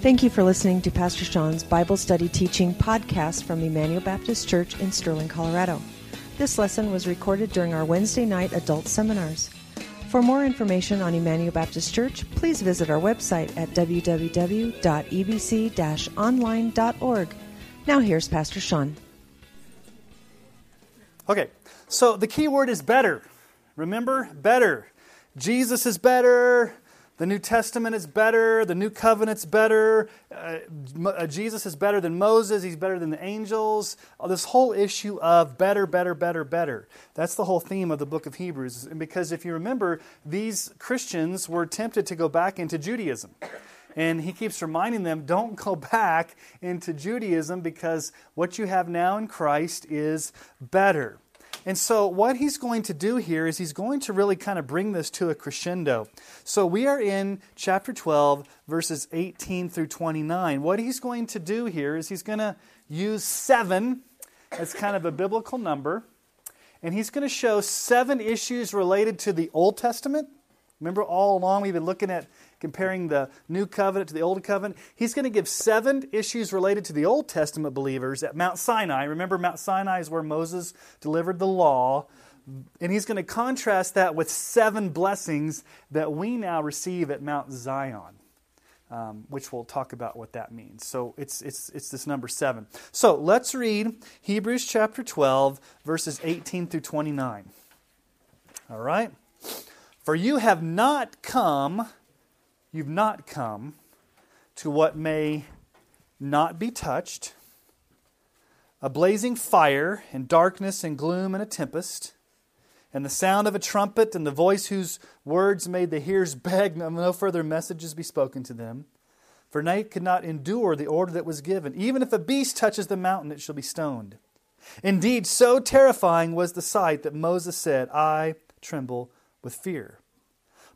Thank you for listening to Pastor Sean's Bible Study Teaching podcast from Emmanuel Baptist Church in Sterling, Colorado. This lesson was recorded during our Wednesday night adult seminars. For more information on Emmanuel Baptist Church, please visit our website at www.ebc online.org. Now here's Pastor Sean. Okay, so the key word is better. Remember? Better. Jesus is better. The New Testament is better. The New Covenant's better. Uh, uh, Jesus is better than Moses. He's better than the angels. Uh, this whole issue of better, better, better, better. That's the whole theme of the book of Hebrews. And because if you remember, these Christians were tempted to go back into Judaism. And he keeps reminding them don't go back into Judaism because what you have now in Christ is better. And so, what he's going to do here is he's going to really kind of bring this to a crescendo. So, we are in chapter 12, verses 18 through 29. What he's going to do here is he's going to use seven as kind of a biblical number, and he's going to show seven issues related to the Old Testament. Remember, all along we've been looking at comparing the New Covenant to the Old Covenant. He's going to give seven issues related to the Old Testament believers at Mount Sinai. Remember, Mount Sinai is where Moses delivered the law. And he's going to contrast that with seven blessings that we now receive at Mount Zion. Um, which we'll talk about what that means. So it's, it's, it's this number seven. So let's read Hebrews chapter 12, verses 18 through 29. All right? For you have not come You've not come to what may not be touched a blazing fire, and darkness, and gloom, and a tempest, and the sound of a trumpet, and the voice whose words made the hearers beg no further messages be spoken to them. For night could not endure the order that was given. Even if a beast touches the mountain, it shall be stoned. Indeed, so terrifying was the sight that Moses said, I tremble with fear.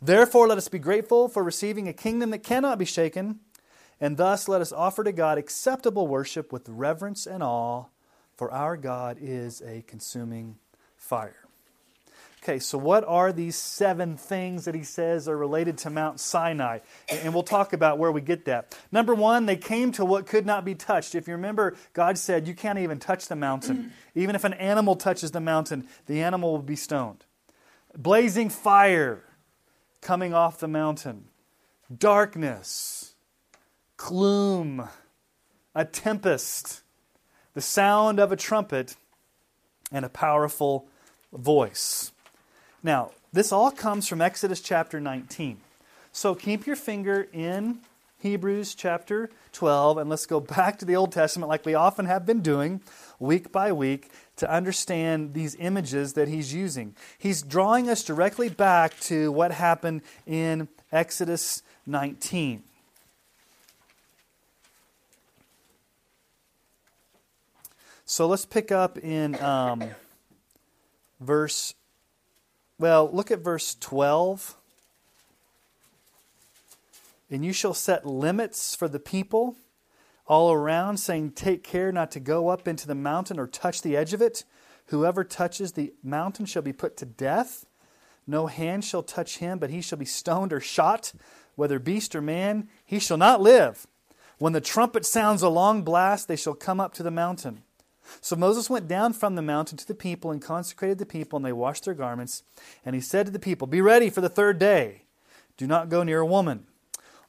Therefore, let us be grateful for receiving a kingdom that cannot be shaken, and thus let us offer to God acceptable worship with reverence and awe, for our God is a consuming fire. Okay, so what are these seven things that he says are related to Mount Sinai? And we'll talk about where we get that. Number one, they came to what could not be touched. If you remember, God said, You can't even touch the mountain. Even if an animal touches the mountain, the animal will be stoned. Blazing fire coming off the mountain, darkness, gloom, a tempest, the sound of a trumpet, and a powerful voice. Now, this all comes from Exodus chapter 19. So keep your finger in Hebrews chapter 12, and let's go back to the Old Testament like we often have been doing, week by week, to understand these images that he's using. He's drawing us directly back to what happened in Exodus 19. So let's pick up in um, verse, well, look at verse 12. And you shall set limits for the people all around, saying, Take care not to go up into the mountain or touch the edge of it. Whoever touches the mountain shall be put to death. No hand shall touch him, but he shall be stoned or shot, whether beast or man, he shall not live. When the trumpet sounds a long blast, they shall come up to the mountain. So Moses went down from the mountain to the people and consecrated the people, and they washed their garments. And he said to the people, Be ready for the third day. Do not go near a woman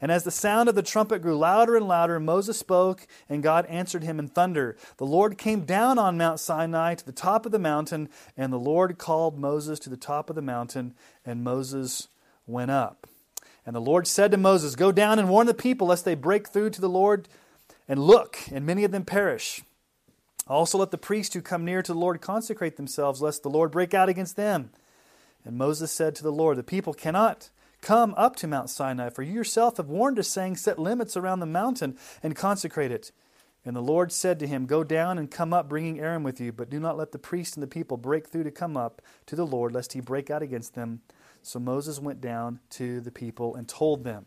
And as the sound of the trumpet grew louder and louder, Moses spoke, and God answered him in thunder. The Lord came down on Mount Sinai to the top of the mountain, and the Lord called Moses to the top of the mountain, and Moses went up. And the Lord said to Moses, Go down and warn the people, lest they break through to the Lord and look, and many of them perish. Also, let the priests who come near to the Lord consecrate themselves, lest the Lord break out against them. And Moses said to the Lord, The people cannot Come up to Mount Sinai, for you yourself have warned us, saying, Set limits around the mountain and consecrate it. And the Lord said to him, Go down and come up, bringing Aaron with you, but do not let the priest and the people break through to come up to the Lord, lest he break out against them. So Moses went down to the people and told them.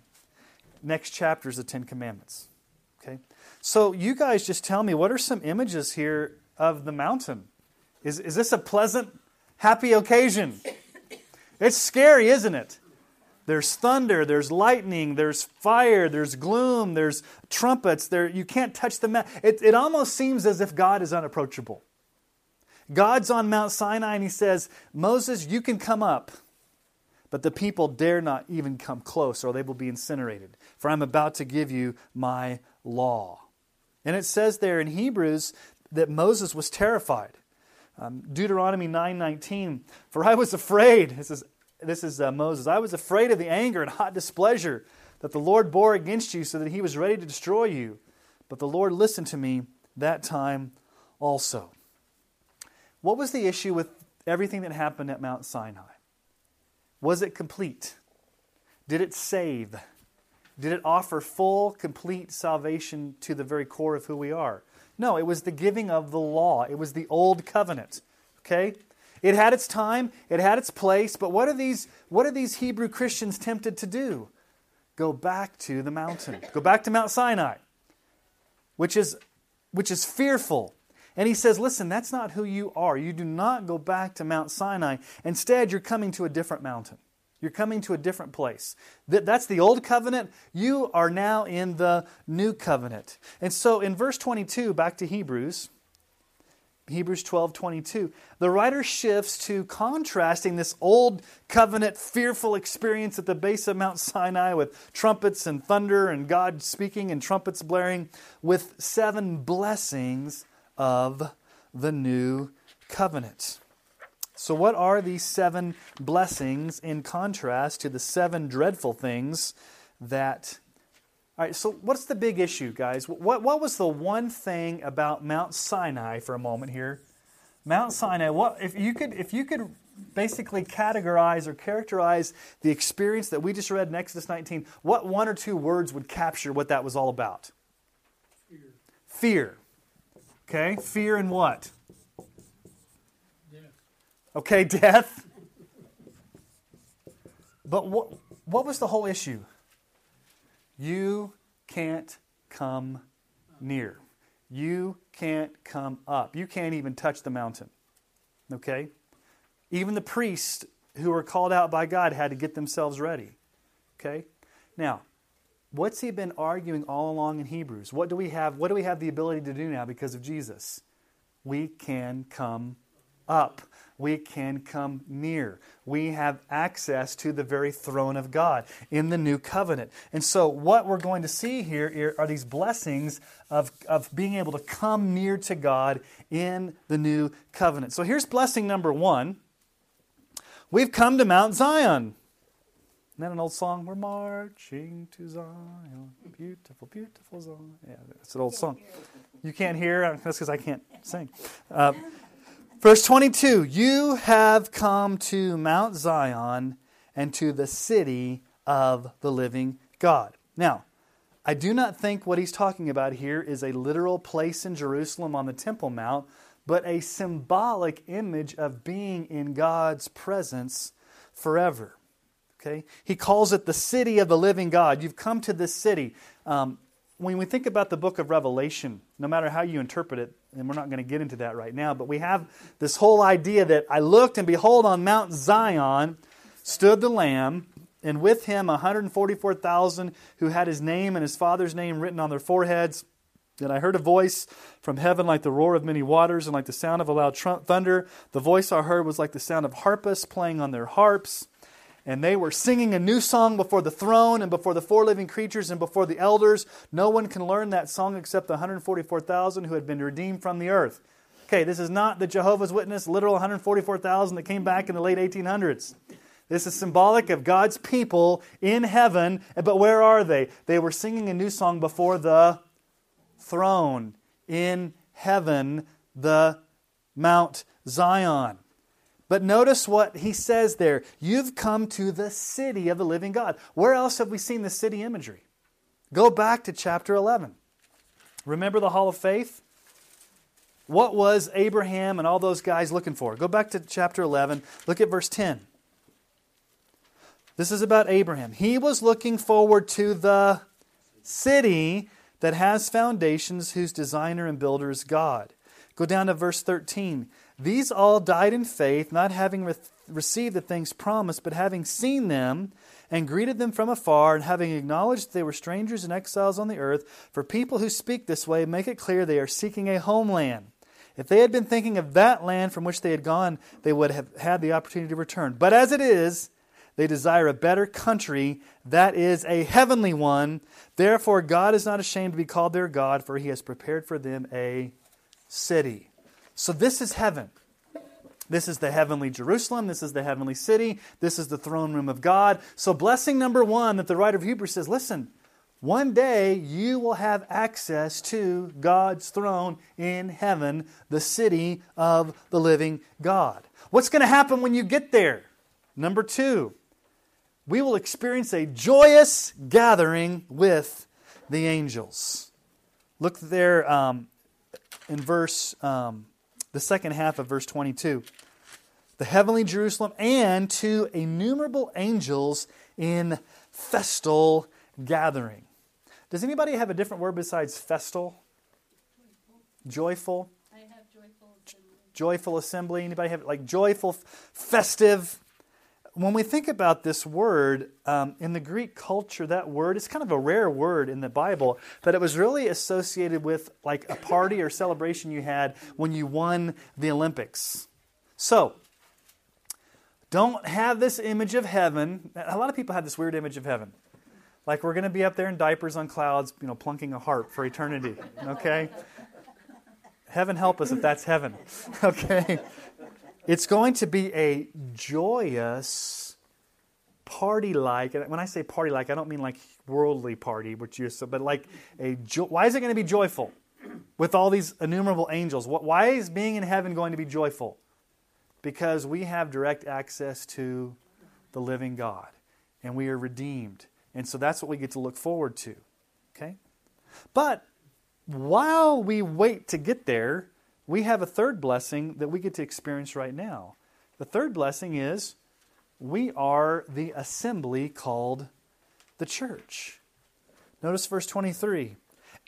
Next chapter is the Ten Commandments. Okay? So you guys just tell me, what are some images here of the mountain? Is, is this a pleasant, happy occasion? It's scary, isn't it? There's thunder, there's lightning, there's fire, there's gloom, there's trumpets. There, you can't touch the mountain. It, it almost seems as if God is unapproachable. God's on Mount Sinai and he says, Moses, you can come up, but the people dare not even come close or they will be incinerated, for I'm about to give you my law. And it says there in Hebrews that Moses was terrified. Um, Deuteronomy 9:19, for I was afraid. This is this is uh, Moses. I was afraid of the anger and hot displeasure that the Lord bore against you so that he was ready to destroy you. But the Lord listened to me that time also. What was the issue with everything that happened at Mount Sinai? Was it complete? Did it save? Did it offer full, complete salvation to the very core of who we are? No, it was the giving of the law. It was the old covenant. Okay? It had its time, it had its place, but what are these, what are these Hebrew Christians tempted to do? Go back to the mountain. Go back to Mount Sinai, which is, which is fearful. And he says, Listen, that's not who you are. You do not go back to Mount Sinai. Instead, you're coming to a different mountain. You're coming to a different place. That's the old covenant. You are now in the new covenant. And so in verse 22, back to Hebrews, Hebrews 12 22, the writer shifts to contrasting this old covenant, fearful experience at the base of Mount Sinai with trumpets and thunder and God speaking and trumpets blaring with seven blessings of the new covenant. So, what are these seven blessings in contrast to the seven dreadful things that all right, so what's the big issue, guys? What, what was the one thing about Mount Sinai for a moment here? Mount Sinai, what if you could if you could basically categorize or characterize the experience that we just read in Exodus 19, what one or two words would capture what that was all about? Fear. Fear. Okay, fear and what? Death. Okay, death. But what what was the whole issue? You can't come near. You can't come up. You can't even touch the mountain. Okay? Even the priests who were called out by God had to get themselves ready. Okay? Now, what's he been arguing all along in Hebrews? What do we have what do we have the ability to do now because of Jesus? We can come up we can come near. We have access to the very throne of God in the new covenant. And so, what we're going to see here are these blessings of, of being able to come near to God in the new covenant. So, here's blessing number one We've come to Mount Zion. Isn't that an old song? We're marching to Zion. Beautiful, beautiful Zion. Yeah, it's an old song. You can't hear? That's because I can't sing. Uh, Verse 22 You have come to Mount Zion and to the city of the living God. Now, I do not think what he's talking about here is a literal place in Jerusalem on the Temple Mount, but a symbolic image of being in God's presence forever. Okay? He calls it the city of the living God. You've come to this city. Um, when we think about the book of Revelation, no matter how you interpret it, and we're not going to get into that right now, but we have this whole idea that I looked and behold on Mount Zion stood the Lamb, and with him 144,000 who had his name and his father's name written on their foreheads. And I heard a voice from heaven like the roar of many waters and like the sound of a loud thunder. The voice I heard was like the sound of harpists playing on their harps. And they were singing a new song before the throne and before the four living creatures and before the elders. No one can learn that song except the 144,000 who had been redeemed from the earth. Okay, this is not the Jehovah's Witness literal 144,000 that came back in the late 1800s. This is symbolic of God's people in heaven. But where are they? They were singing a new song before the throne in heaven, the Mount Zion. But notice what he says there. You've come to the city of the living God. Where else have we seen the city imagery? Go back to chapter 11. Remember the Hall of Faith? What was Abraham and all those guys looking for? Go back to chapter 11. Look at verse 10. This is about Abraham. He was looking forward to the city that has foundations, whose designer and builder is God. Go down to verse 13. These all died in faith, not having re- received the things promised, but having seen them and greeted them from afar, and having acknowledged that they were strangers and exiles on the earth. For people who speak this way make it clear they are seeking a homeland. If they had been thinking of that land from which they had gone, they would have had the opportunity to return. But as it is, they desire a better country, that is a heavenly one. Therefore, God is not ashamed to be called their God, for he has prepared for them a city. So this is heaven. This is the heavenly Jerusalem. This is the heavenly city. This is the throne room of God. So, blessing number one that the writer of Hebrews says listen, one day you will have access to God's throne in heaven, the city of the living God. What's going to happen when you get there? Number two, we will experience a joyous gathering with the angels. Look there um, in verse um, the second half of verse 22. The heavenly Jerusalem and to innumerable angels in festal gathering. Does anybody have a different word besides festal? Joyful. I have joyful assembly. Joyful assembly. Anybody have like joyful, festive? When we think about this word um, in the Greek culture, that word is kind of a rare word in the Bible, but it was really associated with like a party or celebration you had when you won the Olympics. So, don't have this image of heaven. A lot of people have this weird image of heaven. Like we're going to be up there in diapers on clouds, you know, plunking a harp for eternity. Okay? Heaven help us if that's heaven. Okay? It's going to be a joyous party like. And when I say party like, I don't mean like worldly party, which you but like a jo- why is it going to be joyful with all these innumerable angels? Why is being in heaven going to be joyful? Because we have direct access to the living God and we are redeemed. And so that's what we get to look forward to. Okay? But while we wait to get there, we have a third blessing that we get to experience right now. The third blessing is we are the assembly called the church. Notice verse 23.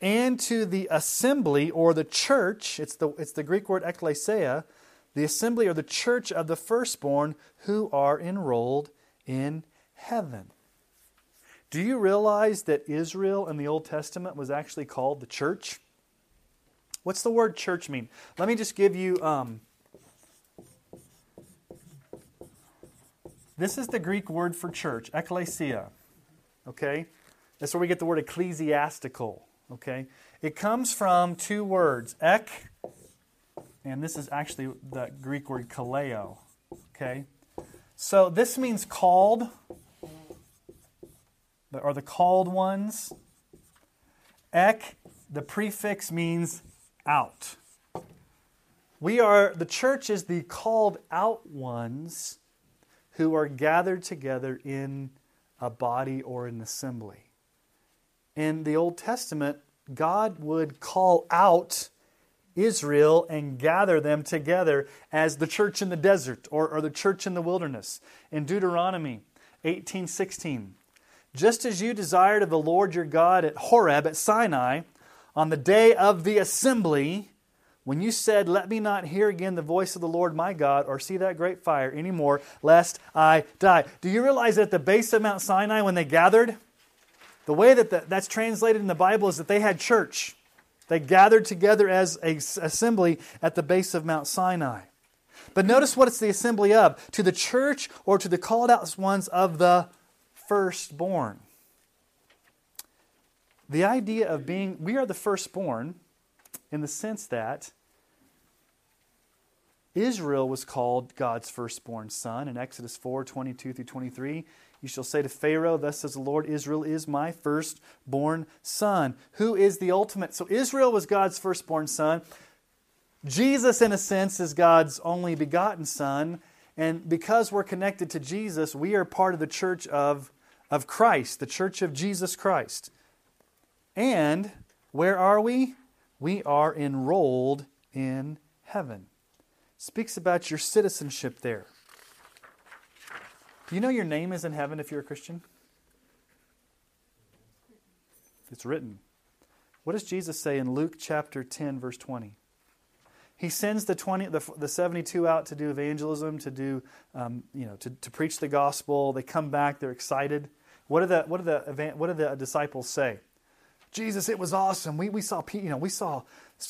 And to the assembly or the church, it's the, it's the Greek word ekklesia, the assembly or the church of the firstborn who are enrolled in heaven. Do you realize that Israel in the Old Testament was actually called the church? What's the word church mean? Let me just give you. Um, this is the Greek word for church, ecclesia. Okay? That's where we get the word ecclesiastical. Okay? It comes from two words, ek and this is actually the Greek word kaleo. Okay? So this means called, or the called ones. Ek, the prefix means out. We are, the church is the called out ones who are gathered together in a body or an assembly. In the Old Testament, God would call out Israel and gather them together as the church in the desert or, or the church in the wilderness. In Deuteronomy 18:16, just as you desired of the Lord your God at Horeb, at Sinai, on the day of the assembly, when you said, Let me not hear again the voice of the Lord my God or see that great fire anymore, lest I die. Do you realize that at the base of Mount Sinai, when they gathered, the way that the, that's translated in the Bible is that they had church. They gathered together as a assembly at the base of Mount Sinai. But notice what it's the assembly of to the church or to the called out ones of the firstborn. The idea of being, we are the firstborn in the sense that Israel was called God's firstborn son in Exodus 4 22 through 23. You shall say to Pharaoh, Thus says the Lord, Israel is my firstborn son. Who is the ultimate? So Israel was God's firstborn son. Jesus, in a sense, is God's only begotten son. And because we're connected to Jesus, we are part of the church of, of Christ, the church of Jesus Christ. And where are we? We are enrolled in heaven. Speaks about your citizenship there. Do you know your name is in heaven if you're a Christian? It's written. What does Jesus say in Luke chapter 10, verse 20? He sends the, 20, the, the 72 out to do evangelism, to, do, um, you know, to, to preach the gospel. They come back, they're excited. What do the, what do the, what do the disciples say? Jesus, it was awesome. We, we saw, you know, we saw,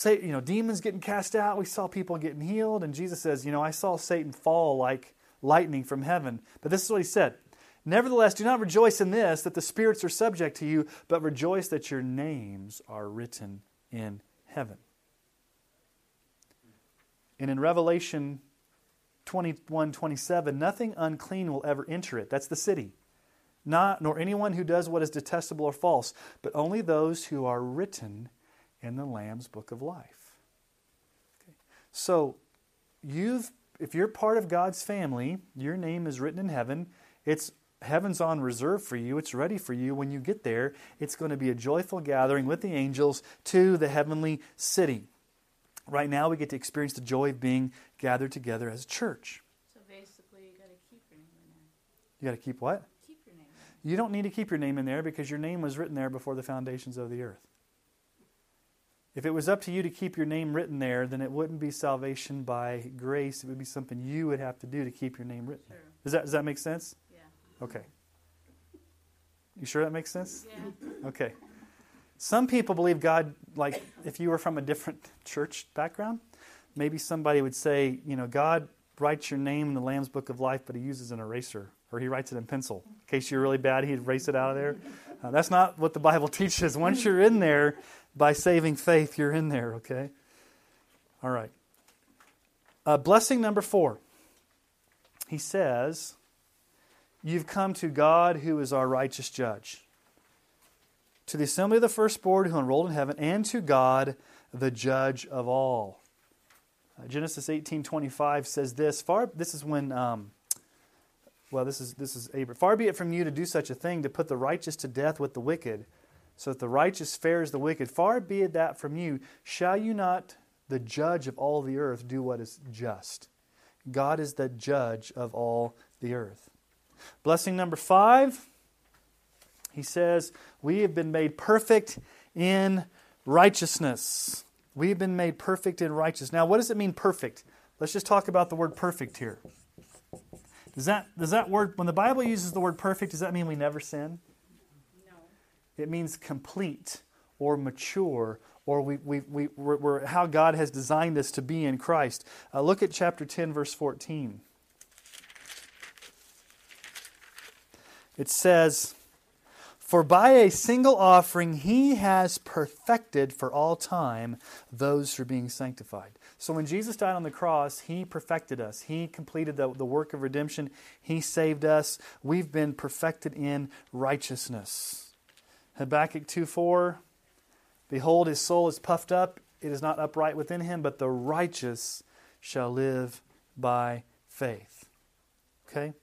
you know, demons getting cast out. We saw people getting healed. And Jesus says, you know, I saw Satan fall like lightning from heaven. But this is what he said. Nevertheless, do not rejoice in this, that the spirits are subject to you, but rejoice that your names are written in heaven. And in Revelation 21 27, nothing unclean will ever enter it. That's the city. Not, nor anyone who does what is detestable or false, but only those who are written in the Lamb's book of life. Okay. So, you've if you're part of God's family, your name is written in heaven. It's heaven's on reserve for you. It's ready for you when you get there. It's going to be a joyful gathering with the angels to the heavenly city. Right now, we get to experience the joy of being gathered together as a church. So basically, you got to keep your name in there. You got to keep what? Keep your name. You don't need to keep your name in there because your name was written there before the foundations of the earth. If it was up to you to keep your name written there, then it wouldn't be salvation by grace. It would be something you would have to do to keep your name written Sure. there. Does that, does that make sense? Yeah. Okay. You sure that makes sense? Yeah. Okay. Some people believe God, like if you were from a different church background, maybe somebody would say, you know, God writes your name in the Lamb's Book of Life, but he uses an eraser or he writes it in pencil. In case you're really bad, he'd erase it out of there. Uh, that's not what the Bible teaches. Once you're in there, by saving faith, you're in there, okay? All right. Uh, blessing number four. He says, You've come to God who is our righteous judge, to the assembly of the firstborn who enrolled in heaven, and to God, the judge of all. Uh, Genesis 18:25 says this. Far, this is when, um, well, this is this is Abraham. Far be it from you to do such a thing, to put the righteous to death with the wicked, so that the righteous fares the wicked. Far be it that from you. Shall you not, the judge of all the earth, do what is just? God is the judge of all the earth. Blessing number five, he says, We have been made perfect in righteousness. We've been made perfect in righteousness. Now, what does it mean perfect? Let's just talk about the word perfect here. Does that, does that word, when the Bible uses the word perfect, does that mean we never sin? No. It means complete or mature or we, we, we, we're, we're how God has designed us to be in Christ. Uh, look at chapter 10, verse 14. It says, For by a single offering he has perfected for all time those who are being sanctified. So when Jesus died on the cross, he perfected us. He completed the, the work of redemption. He saved us. We've been perfected in righteousness. Habakkuk 2 4 Behold, his soul is puffed up, it is not upright within him, but the righteous shall live by faith. Okay?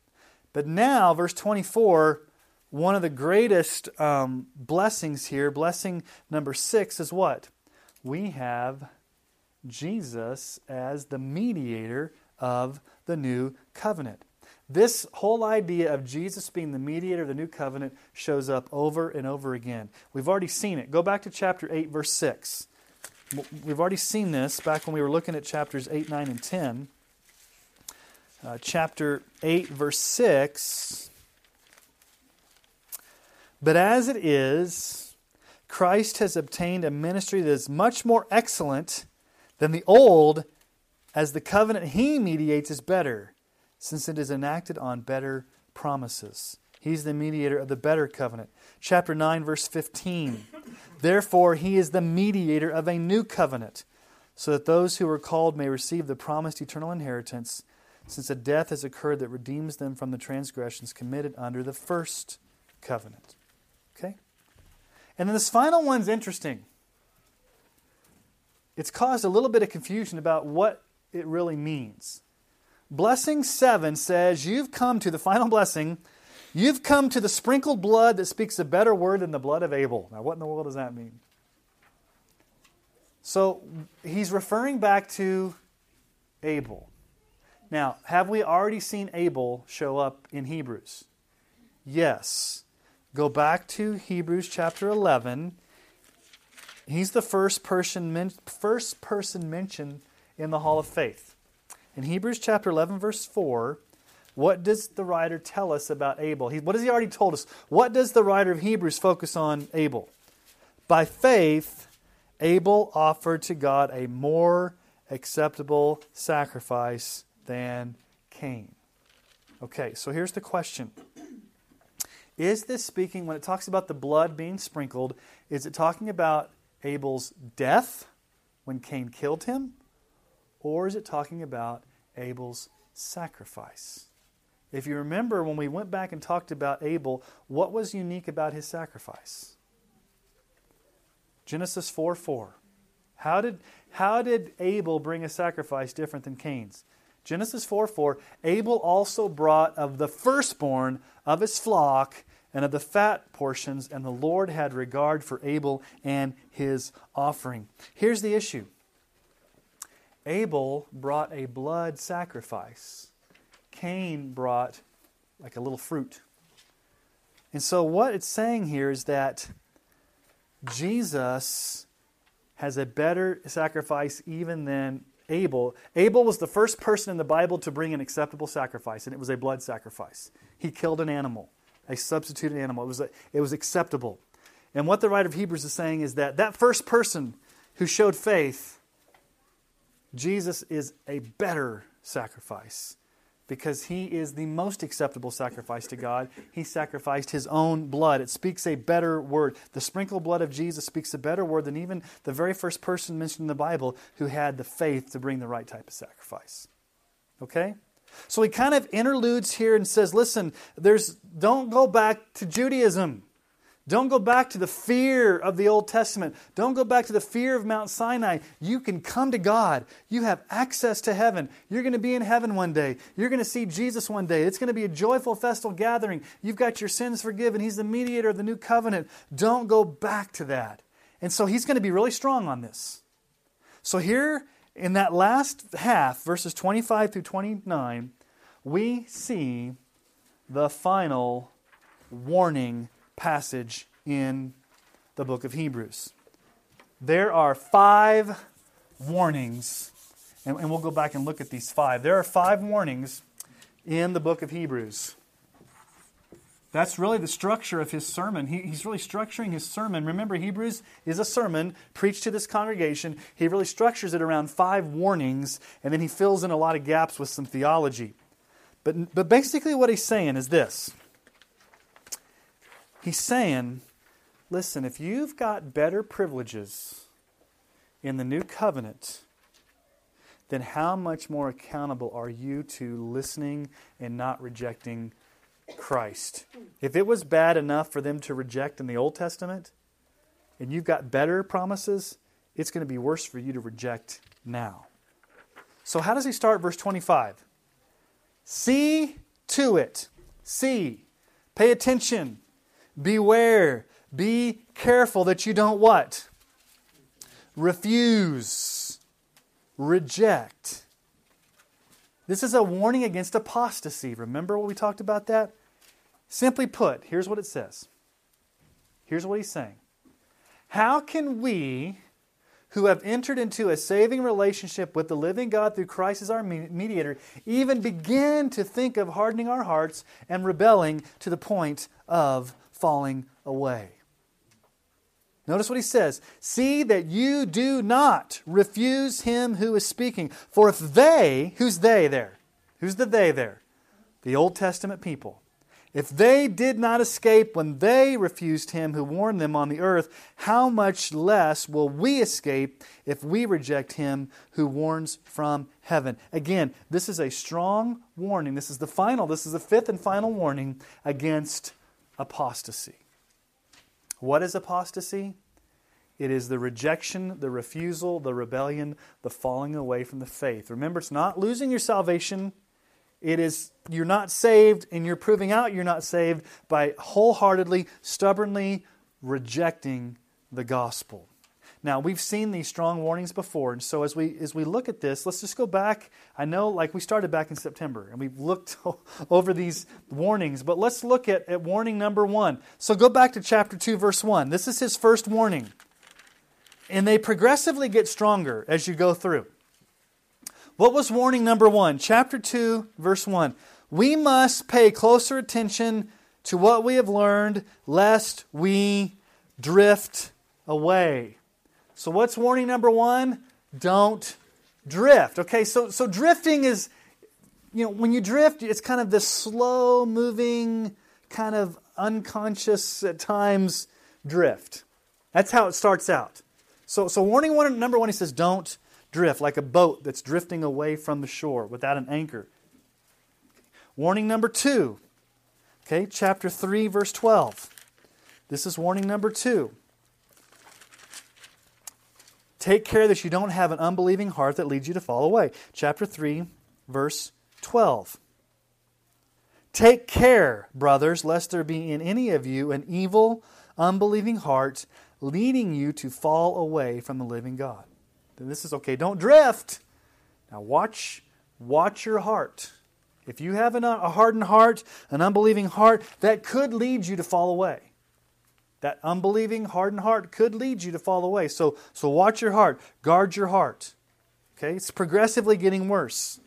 But now, verse 24, one of the greatest um, blessings here, blessing number six, is what? We have Jesus as the mediator of the new covenant. This whole idea of Jesus being the mediator of the new covenant shows up over and over again. We've already seen it. Go back to chapter 8, verse 6. We've already seen this back when we were looking at chapters 8, 9, and 10. Uh, chapter 8, verse 6. But as it is, Christ has obtained a ministry that is much more excellent than the old, as the covenant he mediates is better, since it is enacted on better promises. He's the mediator of the better covenant. Chapter 9, verse 15. Therefore, he is the mediator of a new covenant, so that those who are called may receive the promised eternal inheritance, since a death has occurred that redeems them from the transgressions committed under the first covenant. Okay? And then this final one's interesting. It's caused a little bit of confusion about what it really means. Blessing 7 says, You've come to the final blessing. You've come to the sprinkled blood that speaks a better word than the blood of Abel. Now, what in the world does that mean? So, he's referring back to Abel. Now, have we already seen Abel show up in Hebrews? Yes. Go back to Hebrews chapter 11. He's the first person, first person mentioned in the Hall of Faith. In Hebrews chapter 11, verse 4, what does the writer tell us about Abel? He, what has he already told us? What does the writer of Hebrews focus on Abel? By faith, Abel offered to God a more acceptable sacrifice than Cain. Okay, so here's the question is this speaking, when it talks about the blood being sprinkled, is it talking about Abel's death when Cain killed him? Or is it talking about Abel's sacrifice? If you remember when we went back and talked about Abel, what was unique about his sacrifice? Genesis 4 4. How did, how did Abel bring a sacrifice different than Cain's? Genesis 4 4. Abel also brought of the firstborn of his flock and of the fat portions, and the Lord had regard for Abel and his offering. Here's the issue Abel brought a blood sacrifice, Cain brought like a little fruit. And so, what it's saying here is that Jesus has a better sacrifice even than Abel. Abel was the first person in the Bible to bring an acceptable sacrifice, and it was a blood sacrifice. He killed an animal a substituted animal. It was, a, it was acceptable. And what the writer of Hebrews is saying is that that first person who showed faith, Jesus is a better sacrifice because he is the most acceptable sacrifice to God. He sacrificed his own blood. It speaks a better word. The sprinkled blood of Jesus speaks a better word than even the very first person mentioned in the Bible who had the faith to bring the right type of sacrifice. Okay? So he kind of interludes here and says, listen, there's don't go back to Judaism. Don't go back to the fear of the Old Testament. Don't go back to the fear of Mount Sinai. You can come to God. You have access to heaven. You're going to be in heaven one day. You're going to see Jesus one day. It's going to be a joyful festival gathering. You've got your sins forgiven. He's the mediator of the new covenant. Don't go back to that. And so he's going to be really strong on this. So here in that last half, verses 25 through 29, we see the final warning passage in the book of Hebrews. There are five warnings, and, and, we'll go back and look at these five. There are five warnings in the book of Hebrews. That's really the structure of his sermon. He, he's really structuring his sermon. Remember, Hebrews is a sermon preached to this congregation. He really structures it around five warnings, and then he fills in a lot of gaps with some theology. But, but basically, what he's saying is this He's saying, listen, if you've got better privileges in the new covenant, then how much more accountable are you to listening and not rejecting Christ. If it was bad enough for them to reject in the Old Testament, and you've got better promises, it's going to be worse for you to reject now. So, how does he start verse 25? See to it. See. Pay attention. Beware. Be careful that you don't what? Refuse. Reject This is a warning against apostasy. Remember what we talked about that? Simply put, here's what it says. Here's what he's saying. How can we, who have entered into a saving relationship with the living God through Christ as our mediator, even begin to think of hardening our hearts and rebelling to the point of falling away? Notice what he says See that you do not refuse him who is speaking. For if they, who's they there? Who's the they there? The Old Testament people. If they did not escape when they refused him who warned them on the earth, how much less will we escape if we reject him who warns from heaven? Again, this is a strong warning. This is the final, this is the fifth and final warning against apostasy. What is apostasy? It is the rejection, the refusal, the rebellion, the falling away from the faith. Remember, it's not losing your salvation. It is you're not saved and you're proving out you're not saved by wholeheartedly, stubbornly rejecting the gospel. Now, we've seen these strong warnings before, and so as we as we look at this, let's just go back. I know like we started back in September and we've looked over these warnings, but let's look at, at warning number 1. So go back to chapter 2 verse 1. This is his first warning. And they progressively get stronger as you go through. What was warning number 1? Chapter 2 verse 1. We must pay closer attention to what we have learned lest we drift away. So, what's warning number one? Don't drift. Okay, so, so drifting is, you know, when you drift, it's kind of this slow moving, kind of unconscious at times drift. That's how it starts out. So, so warning one, number one, he says, don't drift, like a boat that's drifting away from the shore without an anchor. Warning number two, okay, chapter 3, verse 12. This is warning number two. Take care that you don't have an unbelieving heart that leads you to fall away. Chapter 3, verse 12. Take care, brothers, lest there be in any of you an evil, unbelieving heart leading you to fall away from the living God. Then this is okay. Don't drift. Now watch watch your heart. If you have an, a hardened heart, an unbelieving heart, that could lead you to fall away. That unbelieving, hardened heart could lead you to fall away. So, so watch your heart. Guard your heart. Okay? It's progressively getting worse.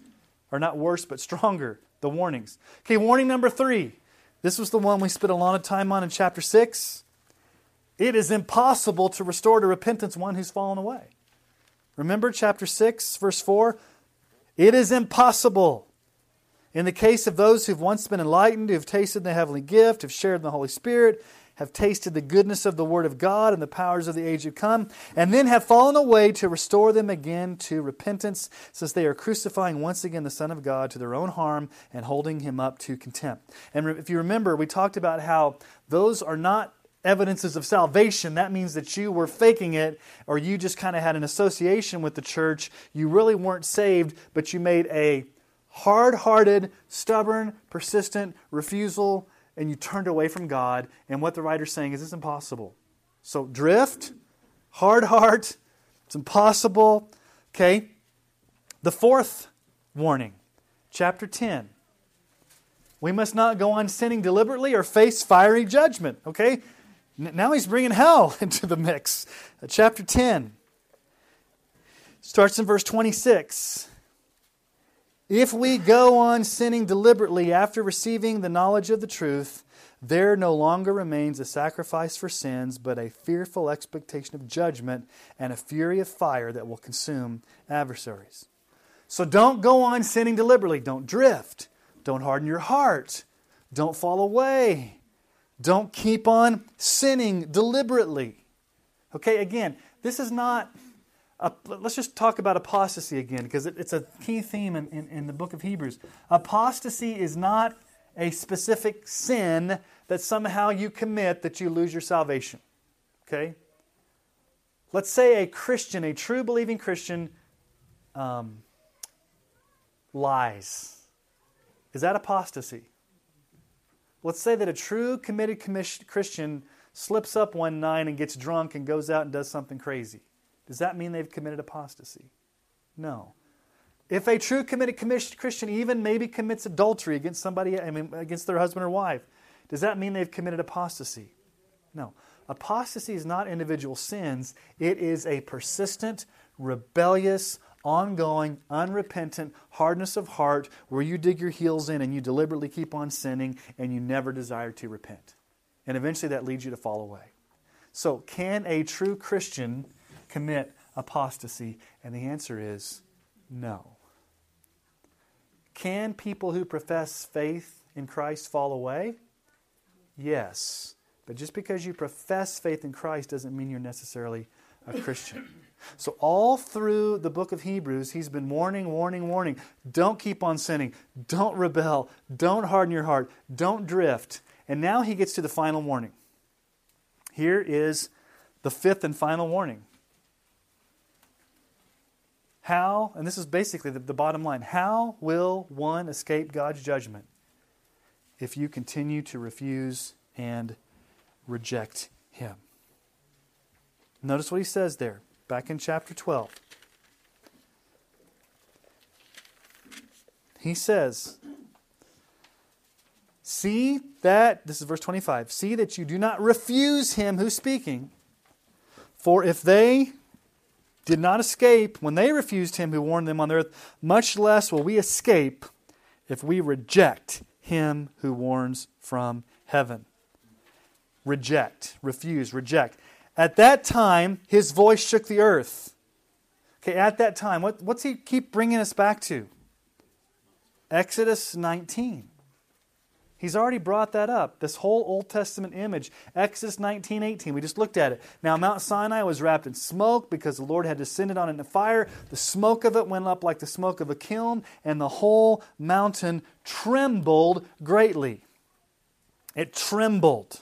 Or not worse, but stronger. The warnings. Okay, warning number three. This was the one we spent a lot of time on in chapter 6. It is impossible to restore to repentance one who's fallen away. Remember chapter 6, verse 4? It is impossible. In the case of those who've once been enlightened, who've tasted the heavenly gift, have shared in the Holy Spirit, have tasted the goodness of the Word of God and the powers of the age to come, and then have fallen away to restore them again to repentance, since they are crucifying once again the Son of God to their own harm and holding him up to contempt. And if you remember, we talked about how those are not evidences of salvation. That means that you were faking it, or you just kind of had an association with the church. You really weren't saved, but you made a hard hearted, stubborn, persistent refusal and you turned away from God. And what the writer's saying is it's impossible. So drift, hard heart, it's impossible. Okay? The fourth warning, chapter 10. We must not go on sinning deliberately or face fiery judgment. Okay? Now he's bringing hell into the mix. Uh, chapter 10 starts in verse 26. If we go on sinning deliberately after receiving the knowledge of the truth, there no longer remains a sacrifice for sins, but a fearful expectation of judgment and a fury of fire that will consume adversaries. So don't go on sinning deliberately. Don't drift. Don't harden your heart. Don't fall away. Don't keep on sinning deliberately. Okay, again, this is not A, let's just talk about apostasy again, because it, it's a key theme in, in, in the book of Hebrews. Apostasy is not a specific sin that somehow you commit that you lose your salvation. Okay? Let's say a Christian, a true believing Christian, um, lies. Is that apostasy? Let's say that a true committed Christian slips up one night and gets drunk and goes out and does something crazy. Does that mean they've committed apostasy? No. If a true committed Christian even maybe commits adultery against somebody, I mean, against their husband or wife, does that mean they've committed apostasy? No. Apostasy is not individual sins, it is a persistent, rebellious, ongoing, unrepentant hardness of heart where you dig your heels in and you deliberately keep on sinning and you never desire to repent. And eventually that leads you to fall away. So, can a true Christian commit apostasy? And the answer is no. Can people who profess faith in Christ fall away? Yes. But just because you profess faith in Christ doesn't mean you're necessarily a Christian. So, all through the book of Hebrews, he's been warning, warning, warning. Don't keep on sinning. Don't rebel. Don't harden your heart. Don't drift. And now he gets to the final warning. Here is the fifth and final warning. How, and this is basically the, the bottom line how will one escape God's judgment if you continue to refuse and reject Him? Notice what he says there, back in chapter 12. He says, See that, this is verse 25, see that you do not refuse him who's speaking. For if they did not escape when they refused him who warned them on the earth, much less will we escape if we reject him who warns from heaven. Reject, refuse, reject. At that time, his voice shook the earth. Okay, at that time, what, what's he keep bringing us back to? Exodus 19. He's already brought that up. This whole Old Testament image, Exodus 19, 18. We just looked at it. Now, Mount Sinai was wrapped in smoke because the Lord had descended on it in a fire. The smoke of it went up like the smoke of a kiln, and the whole mountain trembled greatly. It trembled.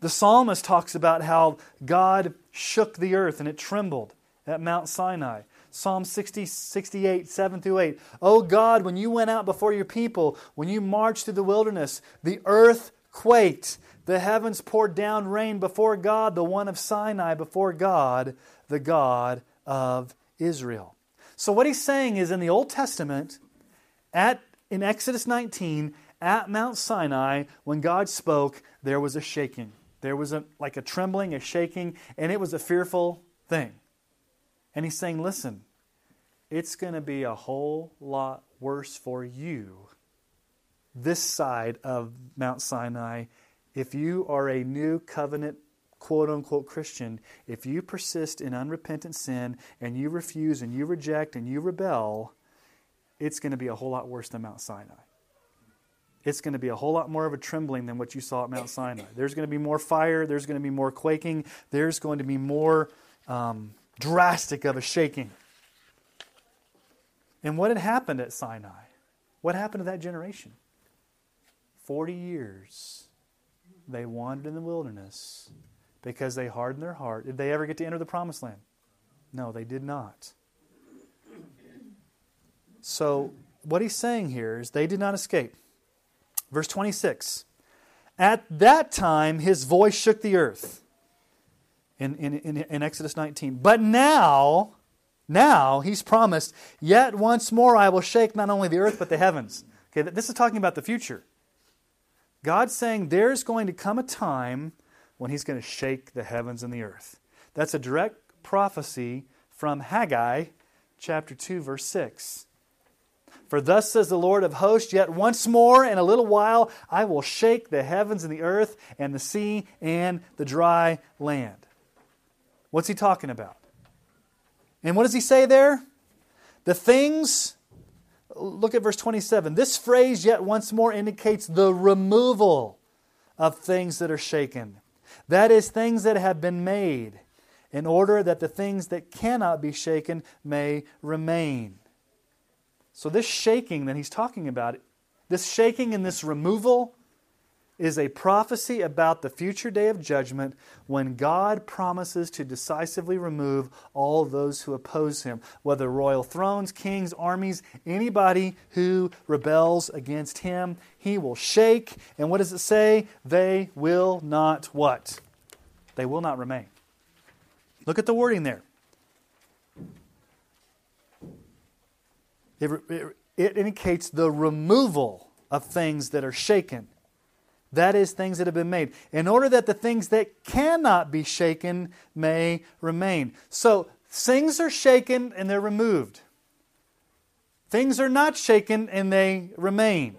The psalmist talks about how God shook the earth and it trembled at Mount Sinai. Psalm 60, 68, 7 through 8. Oh God, when you went out before your people, when you marched through the wilderness, the earth quaked. The heavens poured down rain before God, the one of Sinai, before God, the God of Israel. So what he's saying is in the Old Testament, at in Exodus 19, at Mount Sinai, when God spoke, there was a shaking. There was a, like a trembling, a shaking, and it was a fearful thing. And he's saying, listen, it's going to be a whole lot worse for you this side of Mount Sinai if you are a new covenant quote unquote Christian, if you persist in unrepentant sin and you refuse and you reject and you rebel, it's going to be a whole lot worse than Mount Sinai. It's going to be a whole lot more of a trembling than what you saw at Mount Sinai. There's going to be more fire. There's going to be more quaking. There's going to be more um, drastic of a shaking. And what had happened at Sinai? What happened to that generation? 40 years they wandered in the wilderness because they hardened their heart. Did they ever get to enter the promised land? No, they did not. So, what he's saying here is they did not escape. Verse 26 At that time, his voice shook the earth in, in, in, in Exodus 19. But now, now he's promised, Yet once more I will shake not only the earth but the heavens. Okay, this is talking about the future. God's saying there's going to come a time when he's going to shake the heavens and the earth. That's a direct prophecy from Haggai chapter 2 verse 6. For thus says the Lord of hosts, yet once more in a little while I will shake the heavens and the earth and the sea and the dry land. What's he talking about? And what does he say there? The things, look at verse 27. This phrase, yet once more, indicates the removal of things that are shaken. That is, things that have been made, in order that the things that cannot be shaken may remain. So, this shaking that he's talking about, this shaking and this removal, is a prophecy about the future day of judgment when God promises to decisively remove all those who oppose him, whether royal thrones, kings, armies, anybody who rebels against him, he will shake. And what does it say? They will not what? They will not remain. Look at the wording there. It, it, it indicates the removal of things that are shaken. That is, things that have been made, in order that the things that cannot be shaken may remain. So, things are shaken and they're removed. Things are not shaken and they remain.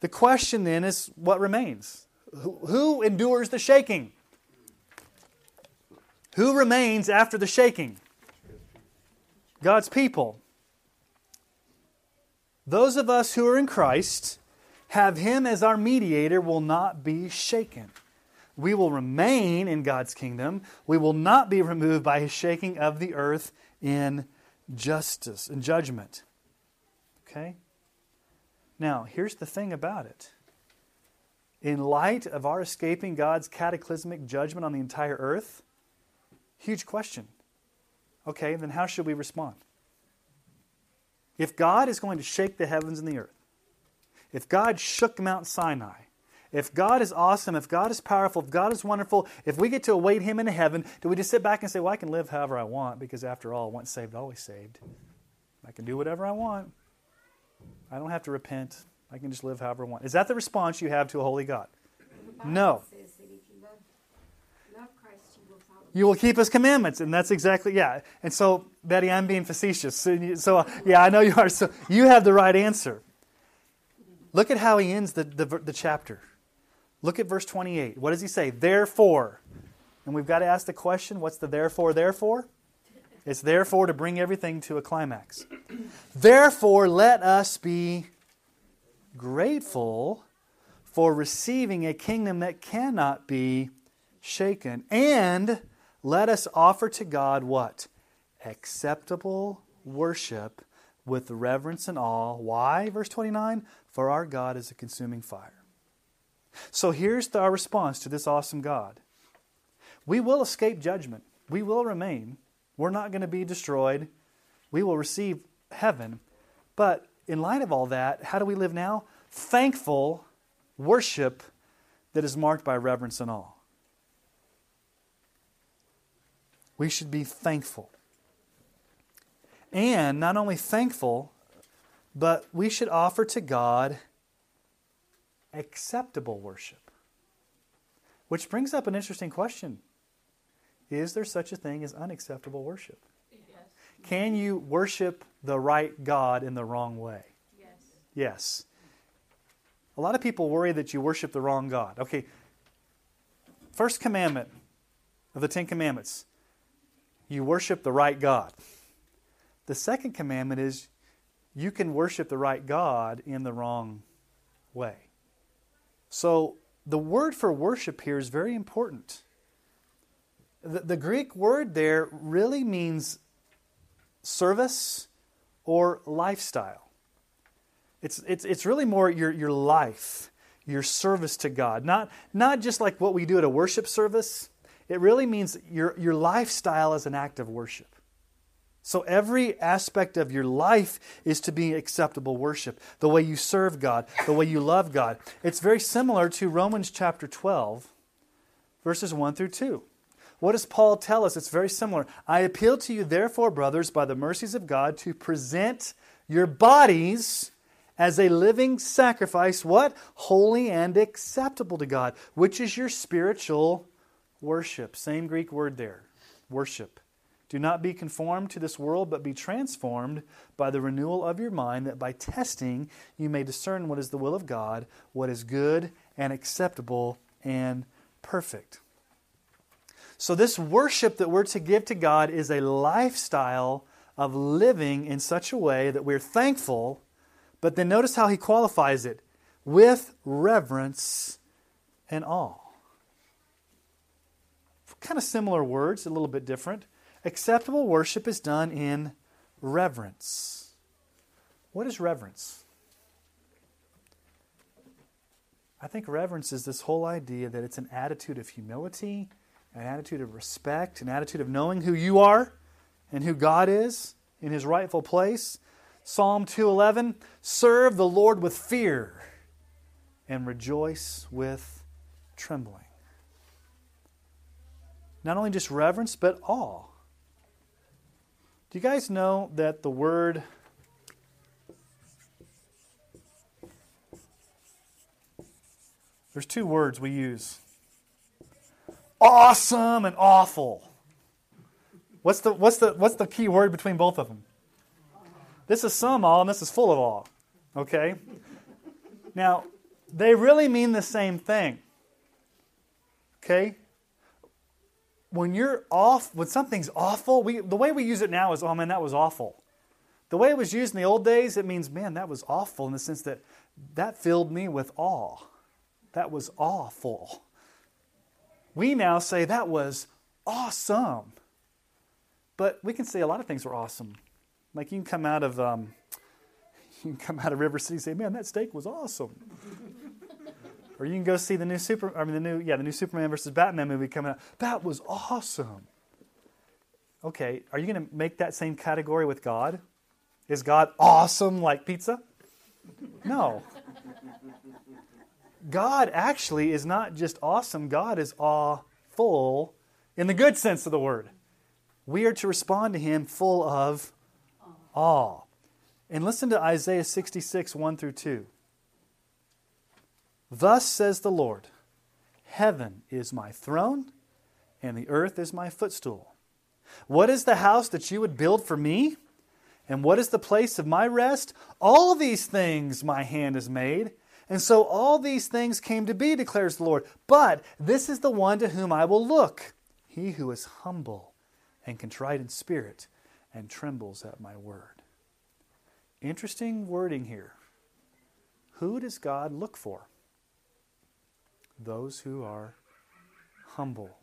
The question then is what remains? Who, who endures the shaking? Who remains after the shaking? God's people. Those of us who are in Christ have Him as our mediator will not be shaken. We will remain in God's kingdom. We will not be removed by His shaking of the earth in justice and judgment. Okay? Now, here's the thing about it. In light of our escaping God's cataclysmic judgment on the entire earth, huge question. Okay, then how should we respond? If God is going to shake the heavens and the earth, if God shook Mount Sinai, if God is awesome, if God is powerful, if God is wonderful, if we get to await Him in heaven, do we just sit back and say, Well, I can live however I want because after all, once saved, always saved? I can do whatever I want. I don't have to repent. I can just live however I want. Is that the response you have to a holy God? No. You will keep his commandments, and that's exactly yeah. And so, Betty, I'm being facetious. So, so yeah, I know you are. So you have the right answer. Look at how he ends the, the, the chapter. Look at verse 28. What does he say? Therefore, and we've got to ask the question: What's the therefore? Therefore, it's therefore to bring everything to a climax. Therefore, let us be grateful for receiving a kingdom that cannot be shaken and let us offer to God what? Acceptable worship with reverence and awe. Why? Verse 29 For our God is a consuming fire. So here's the, our response to this awesome God we will escape judgment, we will remain. We're not going to be destroyed. We will receive heaven. But in light of all that, how do we live now? Thankful worship that is marked by reverence and awe. We should be thankful. And not only thankful, but we should offer to God acceptable worship. Which brings up an interesting question Is there such a thing as unacceptable worship? Yes. Can you worship the right God in the wrong way? Yes. Yes. A lot of people worry that you worship the wrong God. Okay, first commandment of the Ten Commandments you worship the right God. The second commandment is you can worship the right God in the wrong way. So the word for worship here is very important. The, the Greek word there really means service or lifestyle. It's, it's, it's really more your, your life, your service to God. Not, not just like what we do at a worship service, it really means your, your lifestyle is an act of worship. So every aspect of your life is to be acceptable worship. The way you serve God, the way you love God. It's very similar to Romans chapter 12, verses 1 through 2. What does Paul tell us? It's very similar. I appeal to you, therefore, brothers, by the mercies of God, to present your bodies as a living sacrifice, what? Holy and acceptable to God, which is your spiritual worship. Same Greek word there. Worship. Do not be conformed to this world, but be transformed by the renewal of your mind, that by testing you may discern what is the will of God, what is good and acceptable and perfect. So, this worship that we're to give to God is a lifestyle of living in such a way that we're thankful, but then notice how he qualifies it with reverence and awe kind of similar words, a little bit different. Acceptable worship is done in reverence. What is reverence? I think reverence is this whole idea that it's an attitude of humility, an attitude of respect, an attitude of knowing who you are and who God is in his rightful place. Psalm 2:11, serve the Lord with fear and rejoice with trembling not only just reverence, but awe. Do you guys know that the word There's two words we use. Awesome and awful. What's the what's the what's the key word between both of them? This is some awe and this is full of awe. Okay? Now, they really mean the same thing. Okay? When you're off, when something's awful, we, the way we use it now is, oh man, that was awful. The way it was used in the old days, it means, man, that was awful in the sense that that filled me with awe. That was awful. We now say that was awesome. But we can say a lot of things were awesome. Like you can come out of um, you can come out of River City and say, "Man, that steak was awesome." Or you can go see the new super I mean the new yeah, the new Superman versus Batman movie coming out. That was awesome. Okay, are you going to make that same category with God? Is God awesome like pizza? No. God actually is not just awesome, God is awful in the good sense of the word. We are to respond to him full of awe. And listen to Isaiah 66, 1 through 2. Thus says the Lord Heaven is my throne, and the earth is my footstool. What is the house that you would build for me? And what is the place of my rest? All these things my hand has made. And so all these things came to be, declares the Lord. But this is the one to whom I will look, he who is humble and contrite in spirit and trembles at my word. Interesting wording here. Who does God look for? Those who are humble,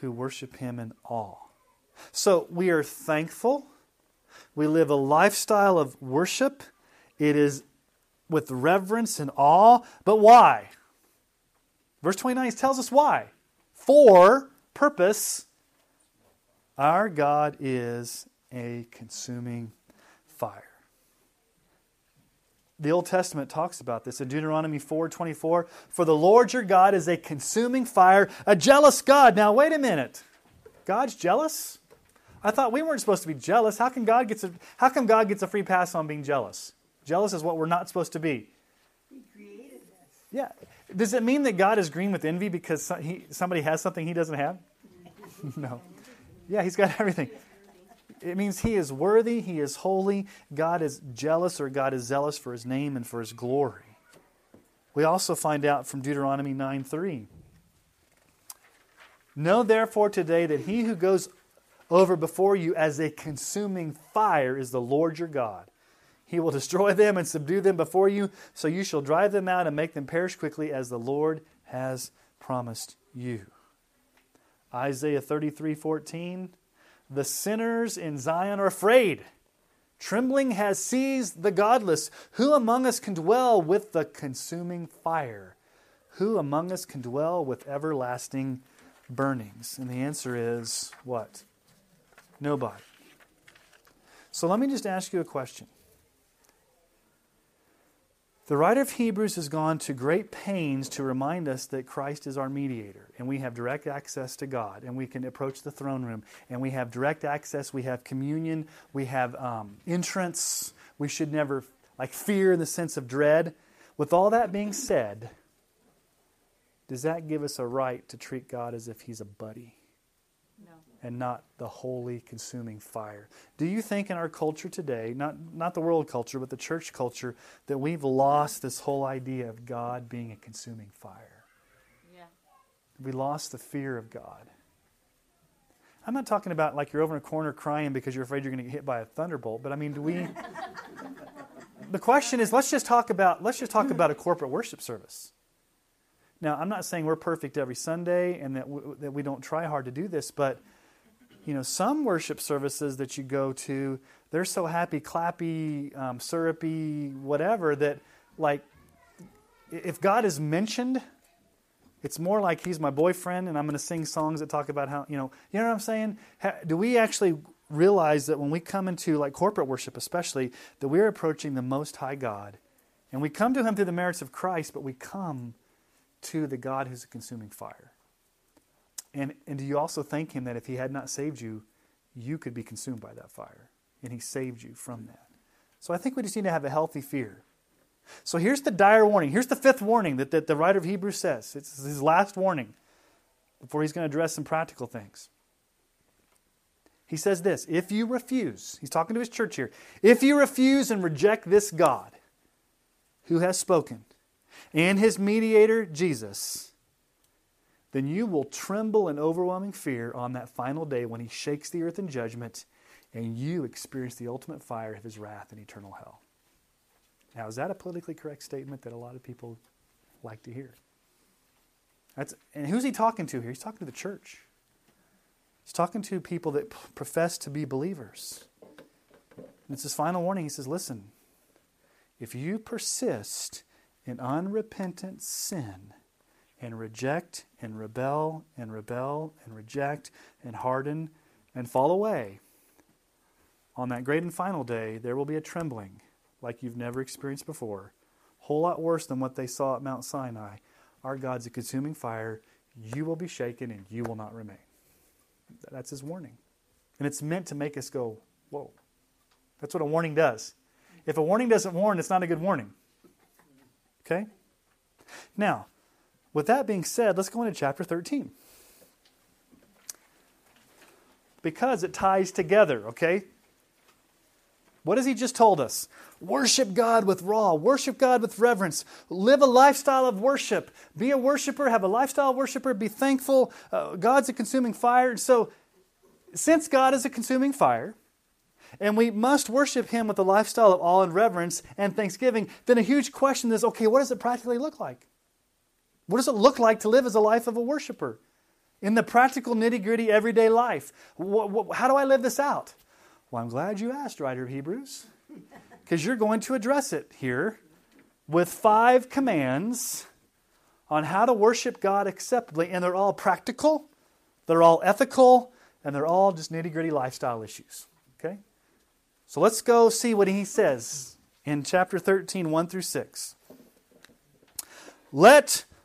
who worship him in awe. So we are thankful. We live a lifestyle of worship. It is with reverence and awe. But why? Verse 29 tells us why. For purpose. Our God is a consuming fire. The Old Testament talks about this in Deuteronomy 4:24, "For the Lord your God is a consuming fire, a jealous God." Now wait a minute. God's jealous? I thought we weren't supposed to be jealous. How can God gets a, how come God gets a free pass on being jealous? Jealous is what we're not supposed to be. He created us. Yeah. Does it mean that God is green with envy because he, somebody has something he doesn't have? no. Yeah, he's got everything. It means he is worthy, he is holy, God is jealous or God is zealous for his name and for his glory. We also find out from Deuteronomy 9 3. Know therefore today that he who goes over before you as a consuming fire is the Lord your God. He will destroy them and subdue them before you, so you shall drive them out and make them perish quickly as the Lord has promised you. Isaiah 33 14. The sinners in Zion are afraid. Trembling has seized the godless. Who among us can dwell with the consuming fire? Who among us can dwell with everlasting burnings? And the answer is what? Nobody. So let me just ask you a question. The writer of Hebrews has gone to great pains to remind us that Christ is our mediator and we have direct access to God and we can approach the throne room and we have direct access, we have communion, we have um, entrance. We should never like fear in the sense of dread. With all that being said, does that give us a right to treat God as if He's a buddy? And not the holy consuming fire. Do you think in our culture today, not, not the world culture, but the church culture, that we've lost this whole idea of God being a consuming fire? Yeah. We lost the fear of God. I'm not talking about like you're over in a corner crying because you're afraid you're going to get hit by a thunderbolt, but I mean, do we The question is let's just talk about let's just talk about a corporate worship service. Now, I'm not saying we're perfect every Sunday and that we, that we don't try hard to do this, but you know, some worship services that you go to, they're so happy, clappy, um, syrupy, whatever, that like if God is mentioned, it's more like he's my boyfriend and I'm going to sing songs that talk about how, you know, you know what I'm saying? do we actually realize that when we come into like corporate worship, especially, that we're approaching the Most High God? And we come to him through the merits of Christ, but we come to the God who's a consuming fire. And, and do you also thank Him that if He had not saved you, you could be consumed by that fire? And He saved you from that. So I think we just need to have a healthy fear. So here's the dire warning. Here's the fifth warning that, that the writer of Hebrews says. It's his last warning before he's going to address some practical things. He says this If you refuse, he's talking to his church here, if you refuse and reject this God who has spoken and his mediator, Jesus, then you will tremble in overwhelming fear on that final day when he shakes the earth in judgment and you experience the ultimate fire of his wrath and eternal hell. Now, is that a politically correct statement that a lot of people like to hear? That's, and who's he talking to here? He's talking to the church. He's talking to people that p- profess to be believers. And it's his final warning. He says, Listen, if you persist in unrepentant sin and reject and rebel and rebel and reject and harden and fall away, on that great and final day, there will be a trembling like you've never experienced before. Whole lot worse than what they saw at Mount Sinai. Our God's a consuming fire. You will be shaken and you will not remain. That's his warning. And it's meant to make us go, whoa. That's what a warning does. If a warning doesn't warn, it's not a good warning. Okay? Now, with that being said, let's go into chapter 13. Because it ties together, okay? What has he just told us? Worship God with raw, worship God with reverence, live a lifestyle of worship, be a worshiper, have a lifestyle worshiper, be thankful. Uh, God's a consuming fire. And so, since God is a consuming fire, and we must worship Him with a lifestyle of awe and reverence and thanksgiving, then a huge question is okay, what does it practically look like? What does it look like to live as a life of a worshiper? In the practical, nitty gritty, everyday life. How do I live this out? Well, I'm glad you asked, writer of Hebrews, because you're going to address it here with five commands on how to worship God acceptably, and they're all practical, they're all ethical, and they're all just nitty gritty lifestyle issues. Okay? So let's go see what he says in chapter 13, 1 through 6. Let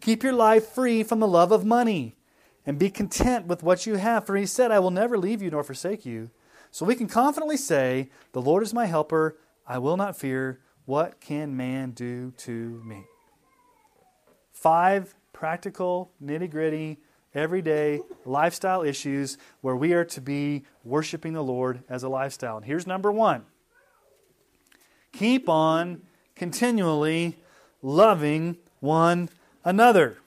Keep your life free from the love of money, and be content with what you have, for he said, I will never leave you nor forsake you. So we can confidently say, The Lord is my helper. I will not fear. What can man do to me? Five practical, nitty gritty, everyday lifestyle issues where we are to be worshiping the Lord as a lifestyle. And here's number one keep on continually loving one another.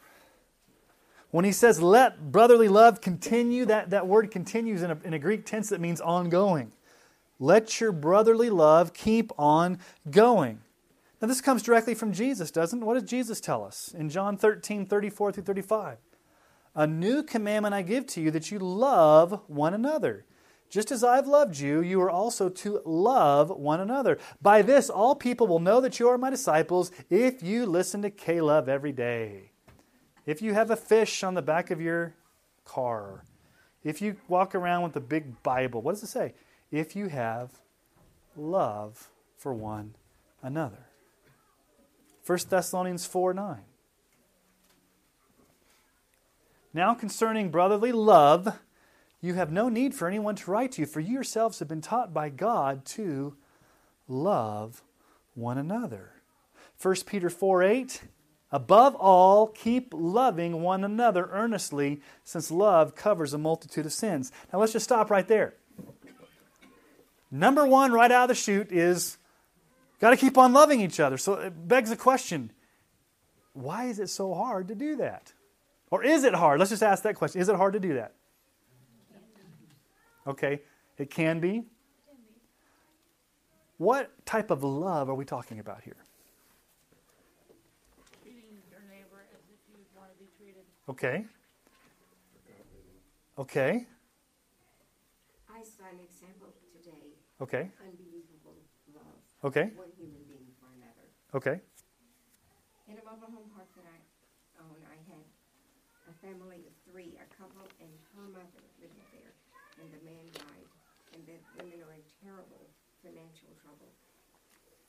When he says, let brotherly love continue, that, that word continues in a, in a Greek tense that means ongoing. Let your brotherly love keep on going. Now, this comes directly from Jesus, doesn't it? What does Jesus tell us in John 13, 34 through 35? A new commandment I give to you that you love one another. Just as I've loved you, you are also to love one another. By this, all people will know that you are my disciples if you listen to Love every day. If you have a fish on the back of your car, if you walk around with a big Bible, what does it say? If you have love for one another. 1 Thessalonians 4 9. Now, concerning brotherly love, you have no need for anyone to write to you, for you yourselves have been taught by God to love one another. 1 Peter 4 8. Above all, keep loving one another earnestly, since love covers a multitude of sins. Now let's just stop right there. Number one, right out of the chute, is got to keep on loving each other. So it begs the question why is it so hard to do that? Or is it hard? Let's just ask that question. Is it hard to do that? Okay, it can be. What type of love are we talking about here? Okay. Okay. I saw an example today. Okay. Unbelievable love. Okay. One human being for another. Okay. In a mobile home park a family of three, a couple and her mother living there, and the man died, and the women are in terrible financial trouble.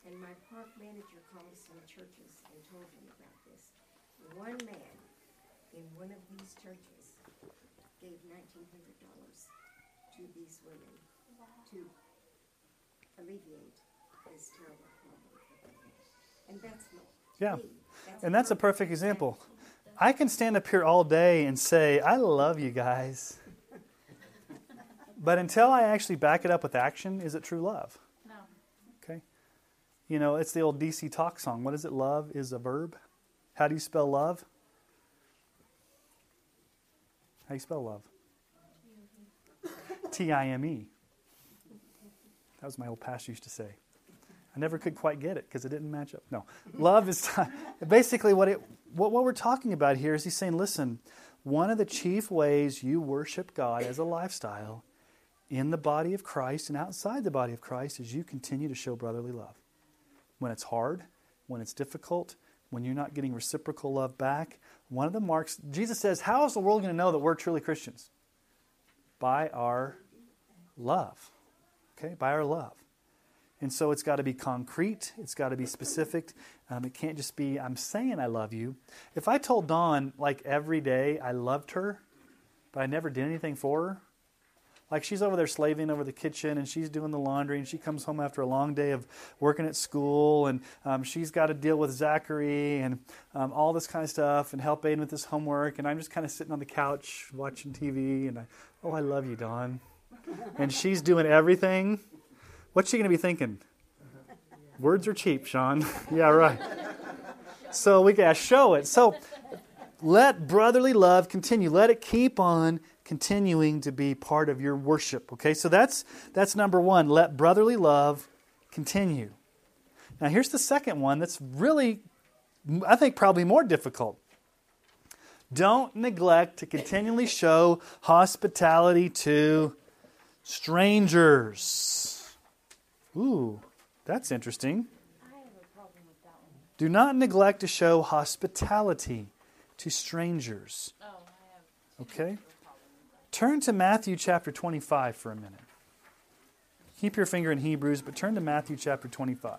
And my park manager called some churches and told them about this. One man in one of these churches gave nineteen hundred dollars to these women to alleviate this terrible problem. And that's not Yeah. me. And that's a perfect example. I can stand up here all day and say, I love you guys. But until I actually back it up with action, is it true love? No. Okay. You know, it's the old DC Talk song. What is it? Love is a verb. How do you spell love? How do you spell love? T I M E. That was my old pastor used to say. I never could quite get it because it didn't match up. No, love is basically what it. What, what we're talking about here is he's saying, listen, one of the chief ways you worship God as a lifestyle in the body of Christ and outside the body of Christ as you continue to show brotherly love. When it's hard, when it's difficult, when you're not getting reciprocal love back, one of the marks, Jesus says, How is the world going to know that we're truly Christians? By our love. Okay? By our love. And so it's got to be concrete, it's got to be specific. Um, it can't just be, I'm saying I love you. If I told Dawn, like every day, I loved her, but I never did anything for her, like she's over there slaving over the kitchen and she's doing the laundry and she comes home after a long day of working at school and um, she's got to deal with Zachary and um, all this kind of stuff and help Aiden with his homework and I'm just kind of sitting on the couch watching TV and I, oh, I love you, Dawn. And she's doing everything. What's she going to be thinking? Words are cheap, Sean. yeah, right. So we got to show it. So let brotherly love continue. Let it keep on continuing to be part of your worship. Okay, so that's that's number one. Let brotherly love continue. Now here's the second one that's really, I think, probably more difficult. Don't neglect to continually show hospitality to strangers. Ooh, that's interesting. I have a problem with that one. Do not neglect to show hospitality to strangers. Oh, I have. Okay? Turn to Matthew chapter 25 for a minute. Keep your finger in Hebrews, but turn to Matthew chapter 25.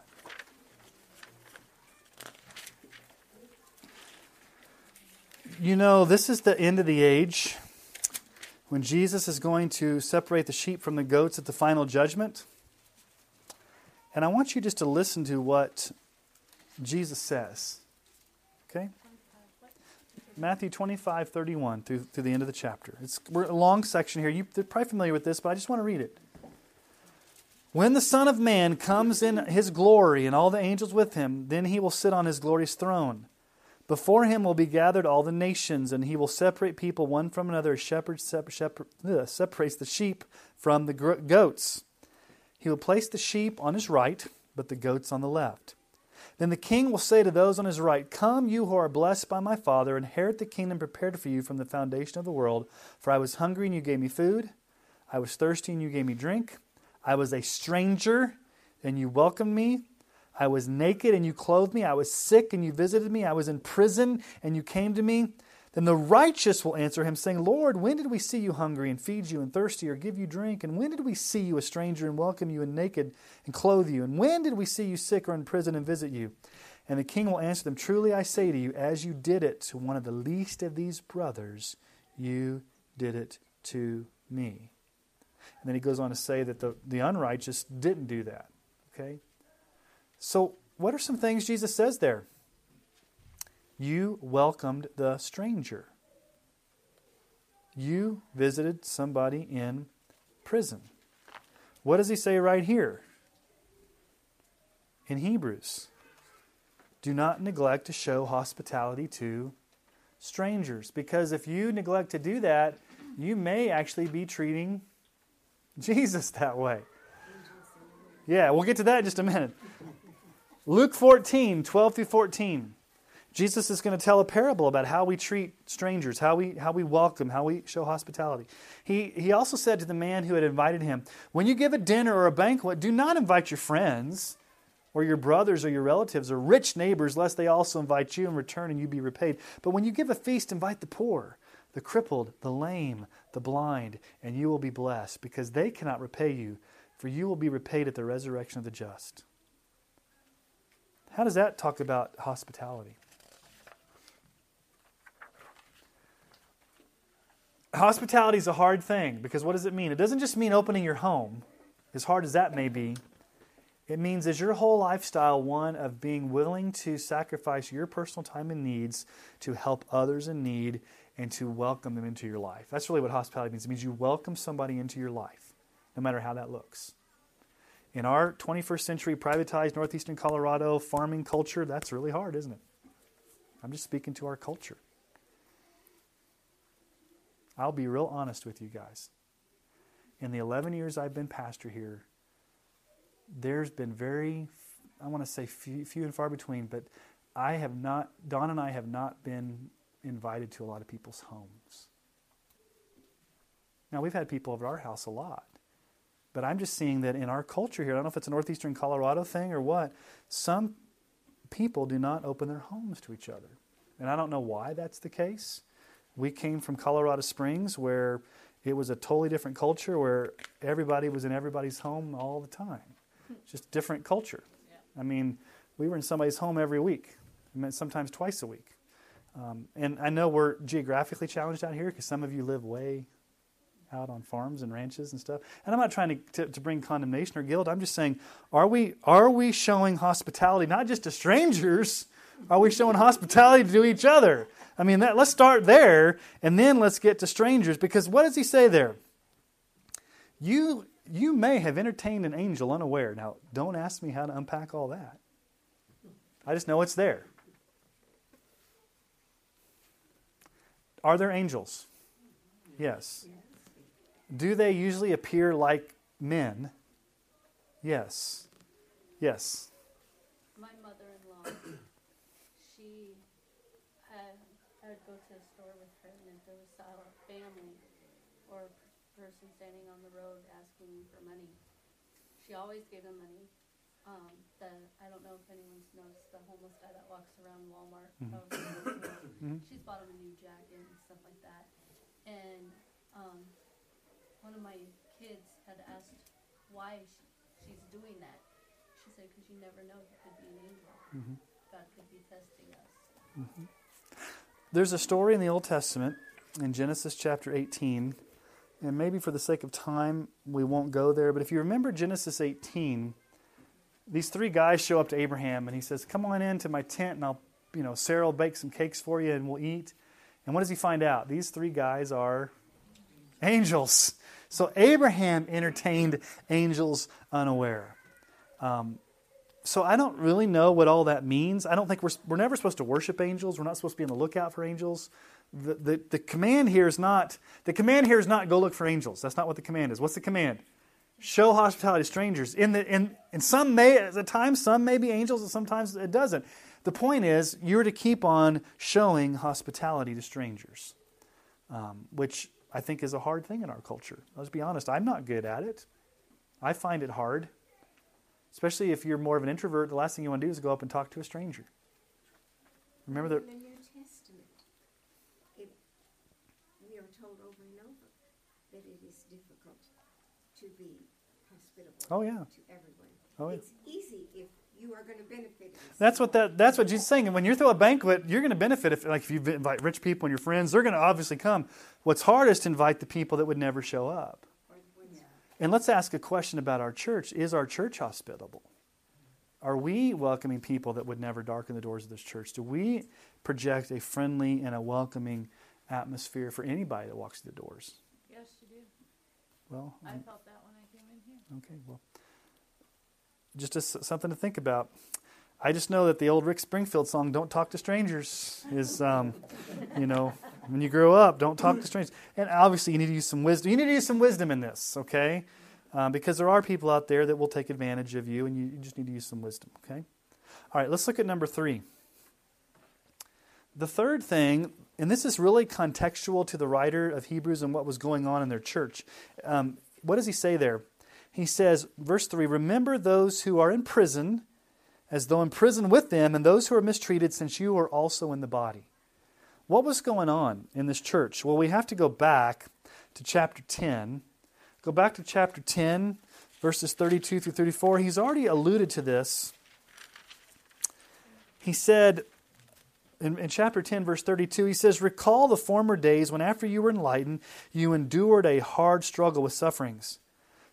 You know, this is the end of the age when Jesus is going to separate the sheep from the goats at the final judgment. And I want you just to listen to what Jesus says. Matthew 25, 31 through, through the end of the chapter. It's we're a long section here. You, are probably familiar with this, but I just want to read it. When the Son of Man comes in his glory and all the angels with him, then he will sit on his glorious throne. Before him will be gathered all the nations, and he will separate people one from another as shepherd separ- ugh, separates the sheep from the goats. He will place the sheep on his right, but the goats on the left. Then the king will say to those on his right, Come, you who are blessed by my Father, inherit the kingdom prepared for you from the foundation of the world. For I was hungry, and you gave me food. I was thirsty, and you gave me drink. I was a stranger, and you welcomed me. I was naked, and you clothed me. I was sick, and you visited me. I was in prison, and you came to me. Then the righteous will answer him, saying, Lord, when did we see you hungry and feed you, and thirsty, or give you drink? And when did we see you a stranger and welcome you, and naked and clothe you? And when did we see you sick or in prison and visit you? And the king will answer them, Truly I say to you, as you did it to one of the least of these brothers, you did it to me. And then he goes on to say that the, the unrighteous didn't do that. Okay? So, what are some things Jesus says there? You welcomed the stranger. You visited somebody in prison. What does he say right here? In Hebrews, do not neglect to show hospitality to strangers. Because if you neglect to do that, you may actually be treating Jesus that way. Yeah, we'll get to that in just a minute. Luke 14, 12 through 14. Jesus is going to tell a parable about how we treat strangers, how we, how we welcome, how we show hospitality. He, he also said to the man who had invited him, When you give a dinner or a banquet, do not invite your friends, or your brothers or your relatives or rich neighbors, lest they also invite you in return and you be repaid. But when you give a feast, invite the poor, the crippled, the lame, the blind, and you will be blessed, because they cannot repay you, for you will be repaid at the resurrection of the just. How does that talk about hospitality? Hospitality is a hard thing because what does it mean? It doesn't just mean opening your home, as hard as that may be. It means is your whole lifestyle one of being willing to sacrifice your personal time and needs to help others in need and to welcome them into your life. That's really what hospitality means. It means you welcome somebody into your life, no matter how that looks. In our 21st century privatized northeastern Colorado farming culture, that's really hard, isn't it? I'm just speaking to our culture. I'll be real honest with you guys. In the 11 years I've been pastor here, there's been very, I want to say few, few and far between, but I have not, Dawn and I have not been invited to a lot of people's homes. Now, we've had people over our house a lot, but I'm just seeing that in our culture here, I don't know if it's a northeastern Colorado thing or what, some people do not open their homes to each other. And I don't know why that's the case. We came from Colorado Springs where it was a totally different culture where everybody was in everybody's home all the time. Just different culture. I mean, we were in somebody's home every week, I mean, sometimes twice a week. Um, and I know we're geographically challenged out here because some of you live way out on farms and ranches and stuff. And I'm not trying to, to, to, bring condemnation or guilt. I'm just saying, are we, are we showing hospitality not just to strangers? Are we showing hospitality to each other? I mean, that, let's start there and then let's get to strangers because what does he say there? You, you may have entertained an angel unaware. Now, don't ask me how to unpack all that. I just know it's there. Are there angels? Yes. Do they usually appear like men? Yes. Yes. My mother-in-law, she had, I would go to the store with her, and if there was a family or a person standing on the road asking for money, she always gave them money. Um, the I don't know if anyone's noticed the homeless guy that walks around Walmart. Mhm. Mhm. She's bought him a new jacket and stuff like that. And um, one of my kids had asked why she, she's doing that. She said, "Because you never know, he could be an angel. Mhm. God could be testing us." There's a story in the Old Testament in Genesis chapter 18, and maybe for the sake of time, we won't go there. But if you remember Genesis 18, these three guys show up to Abraham, and he says, "Come on into my tent, and I'll, you know, Sarah will bake some cakes for you, and we'll eat." And what does he find out? These three guys are angels. So Abraham entertained angels unaware. Um, so I don't really know what all that means. I don't think we're we're never supposed to worship angels. We're not supposed to be on the lookout for angels. The, the, command here is not the command here is not go look for angels. That's not what the command is. What's the command? Show hospitality to strangers. In the in, in some may at times some may be angels and sometimes it doesn't. The point is you're to keep on showing hospitality to strangers, um, which I think is a hard thing in our culture. Let's be honest. I'm not good at it. I find it hard. Especially if you're more of an introvert, the last thing you want to do is go up and talk to a stranger. Remember that? In the New Testament, it, we are told over and over that it is difficult to be hospitable Oh yeah. to everyone. Oh yeah. It's easy if you are going to benefit. That's what that. That's what Jesus is saying. And when you throw a banquet, you're going to benefit. If like if you invite rich people and your friends, they're going to obviously come. What's hard is to invite the people that would never show up. or And let's ask a question about our church: Is our church hospitable? Are we welcoming people that would never darken the doors of this church? Do we project a friendly and a welcoming atmosphere for anybody that walks through the doors? Yes, you do. Well, I felt that when I came in here. Okay, well, just something to think about. I just know that the old Rick Springfield song "Don't Talk to Strangers" is, um, you know, when you grow up, don't talk to strangers. And obviously, you need to use some wisdom. You need to use some wisdom in this, okay? Um, because there are people out there that will take advantage of you, and you, you just need to use some wisdom, okay? All right, let's look at number three. The third thing, and this is really contextual to the writer of Hebrews and what was going on in their church. Um, what does he say there? He says, verse 3 Remember those who are in prison, as though in prison with them, and those who are mistreated, since you are also in the body. What was going on in this church? Well, we have to go back to chapter 10. Go back to chapter 10, verses 32 through 34. He's already alluded to this. He said, in, in, chapter 10, verse 32, he says, Recall the former days when, after you were enlightened, you endured a hard struggle with sufferings,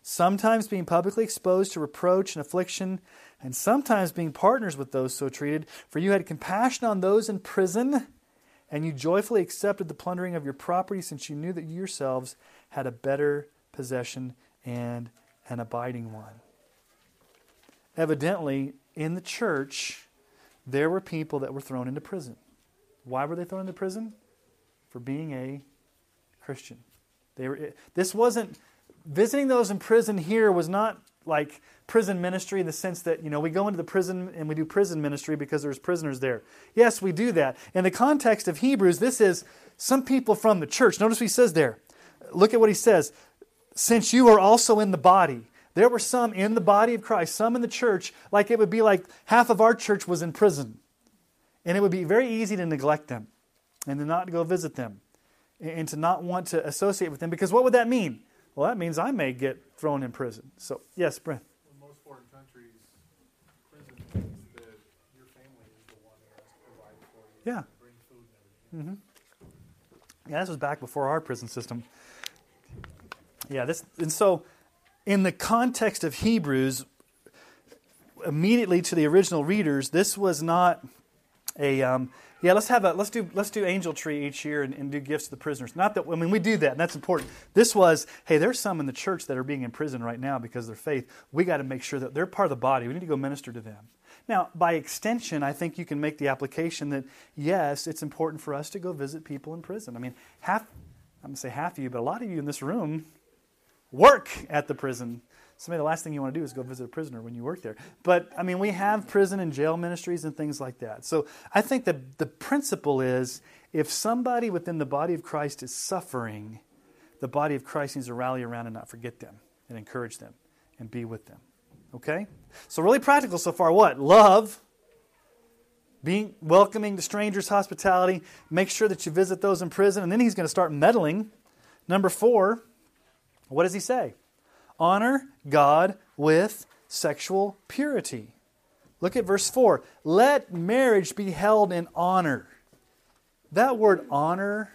sometimes being publicly exposed to reproach and affliction, and sometimes being partners with those so treated. For you had compassion on those in prison, and you joyfully accepted the plundering of your property, since you knew that you yourselves had a better possession and an abiding one. Evidently, in the church, there were people that were thrown into prison. Why were they thrown into prison? For being a Christian. They were, this wasn't, visiting those in prison here was not like prison ministry in the sense that, you know, we go into the prison and we do prison ministry because there's prisoners there. Yes, we do that. In the context of Hebrews, this is some people from the church. Notice what he says there. Look at what he says. Since you are also in the body. There were some in the body of Christ, some in the church, like it would be like half of our church was in prison. And it would be very easy to neglect them and to not go visit them and to not want to associate with them because what would that mean? Well, that means I may get thrown in prison. So, yes, Brent. In most foreign countries, prison means that your family is the one that has to provide for you. Yeah. Bring food and everything. Mm-hmm. Yeah, this was back before our prison system. Yeah, this and so in the context of Hebrews, immediately to the original readers, this was not a um, yeah. Let's have a let's do let's do angel tree each year and, and, do gifts to the prisoners. Not that I mean we do that, and that's important. This was hey, there's some in the church that are being in prison right now because of their faith. We got to make sure that they're part of the body. We need to go minister to them. Now, by extension, I think you can make the application that yes, it's important for us to go visit people in prison. I mean, half I'm going to say half of you, but a lot of you in this room work at the prison. So maybe the last thing you want to do is go visit a prisoner when you work there. But I mean, we have prison and jail ministries and things like that. So I think that the principle is if somebody within the body of Christ is suffering, the body of Christ needs to rally around and not forget them and encourage them and be with them. Okay? So really practical so far what? Love, being welcoming to strangers, hospitality, make sure that you visit those in prison, and then he's going to start meddling. Number four, what does he say? Honor God with sexual purity. Look at verse 4. Let marriage be held in honor. That word honor,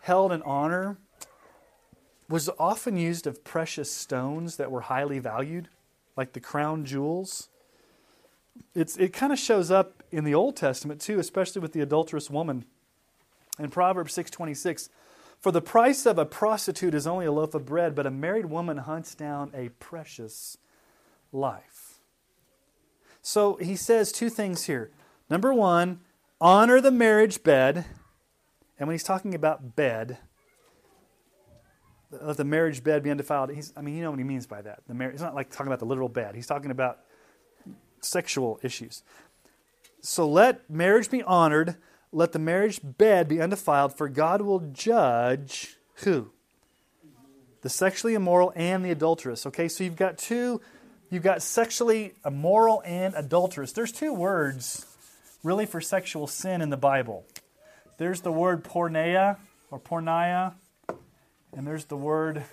held in honor, was often used of precious stones that were highly valued, like the crown jewels. It's, it kind of shows up in the Old Testament too, especially with the adulterous woman. In Proverbs 626, for the price of a prostitute is only a loaf of bread, but a married woman hunts down a precious life. So he says two things here. Number one, honor the marriage bed. And when he's talking about bed, let the marriage bed be undefiled. He's, I mean, you know what he means by that. The mar- he's not like talking about the literal bed. He's talking about sexual issues. So let marriage be honored let the marriage bed be undefiled, for God will judge who? The sexually immoral and the adulterous. Okay, so you've got two, you've got sexually immoral and adulterous. There's two words really for sexual sin in the Bible. There's the word porneia or porneia, and there's the word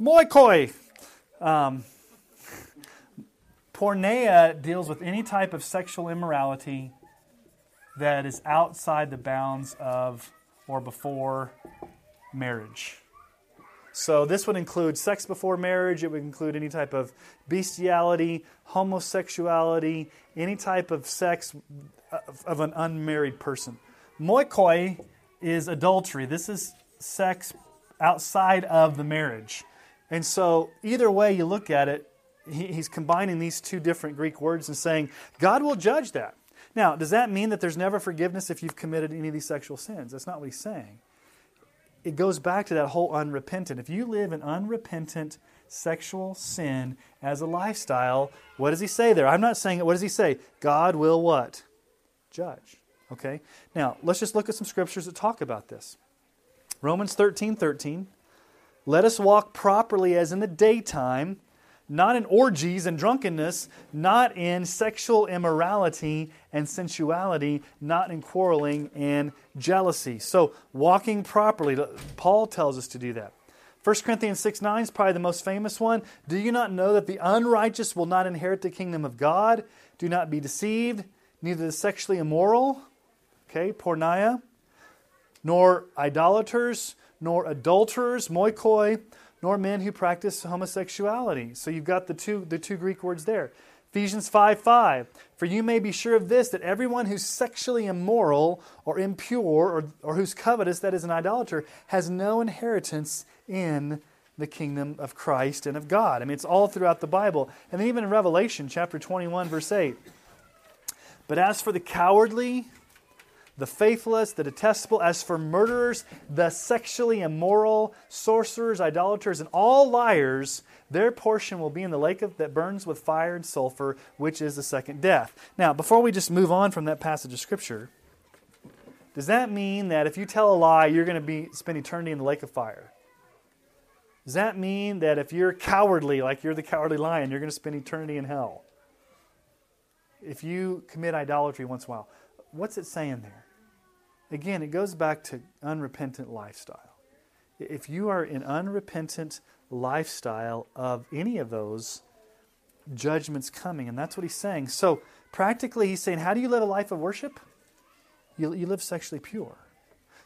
moikoi. Um, Porneia deals with any type of sexual immorality that is outside the bounds of or before marriage. So, this would include sex before marriage, it would include any type of bestiality, homosexuality, any type of sex of an unmarried person. Moikoi is adultery. This is sex outside of the marriage. And so, either way you look at it, he, he's combining these two different Greek words and saying, God will judge that. Now, does that mean that there's never forgiveness if you've committed any of these sexual sins? That's not what he's saying. It goes back to that whole unrepentant. If you live in unrepentant sexual sin as a lifestyle, what does he say there? I'm not saying it. What does he say? God will what? Judge. Okay? Now, let's just look at some scriptures that talk about this. Romans 13 13. Let us walk properly as in the daytime not in orgies and drunkenness, not in sexual immorality and sensuality, not in quarreling and jealousy. So, walking properly, Paul tells us to do that. 1 Corinthians 6 9 is probably the most famous one. Do you not know that the unrighteous will not inherit the kingdom of God? Do not be deceived, neither the sexually immoral, okay, porneia, nor idolaters, nor adulterers, moikoi, nor men who practice homosexuality. So you've got the two, the two Greek words there. Ephesians 5 5. For you may be sure of this, that everyone who's sexually immoral or impure or, or who's covetous, that is an idolater, has no inheritance in the kingdom of Christ and of God. I mean, it's all throughout the Bible. And then even in Revelation chapter 21, verse 8. But as for the cowardly, the faithless, the detestable, as for murderers, the sexually immoral, sorcerers, idolaters, and all liars, their portion will be in the lake of, that burns with fire and sulfur, which is the second death. Now, before we just move on from that passage of Scripture, does that mean that if you tell a lie, you're going to be spend eternity in the lake of fire? Does that mean that if you're cowardly, like you're the cowardly lion, you're going to spend eternity in hell? If you commit idolatry once in a while, what's it saying there? Again, it goes back to unrepentant lifestyle. If you are in unrepentant lifestyle of any of those, judgments coming. And that's what he's saying. So, practically, he's saying, how do you live a life of worship? You, you live sexually pure.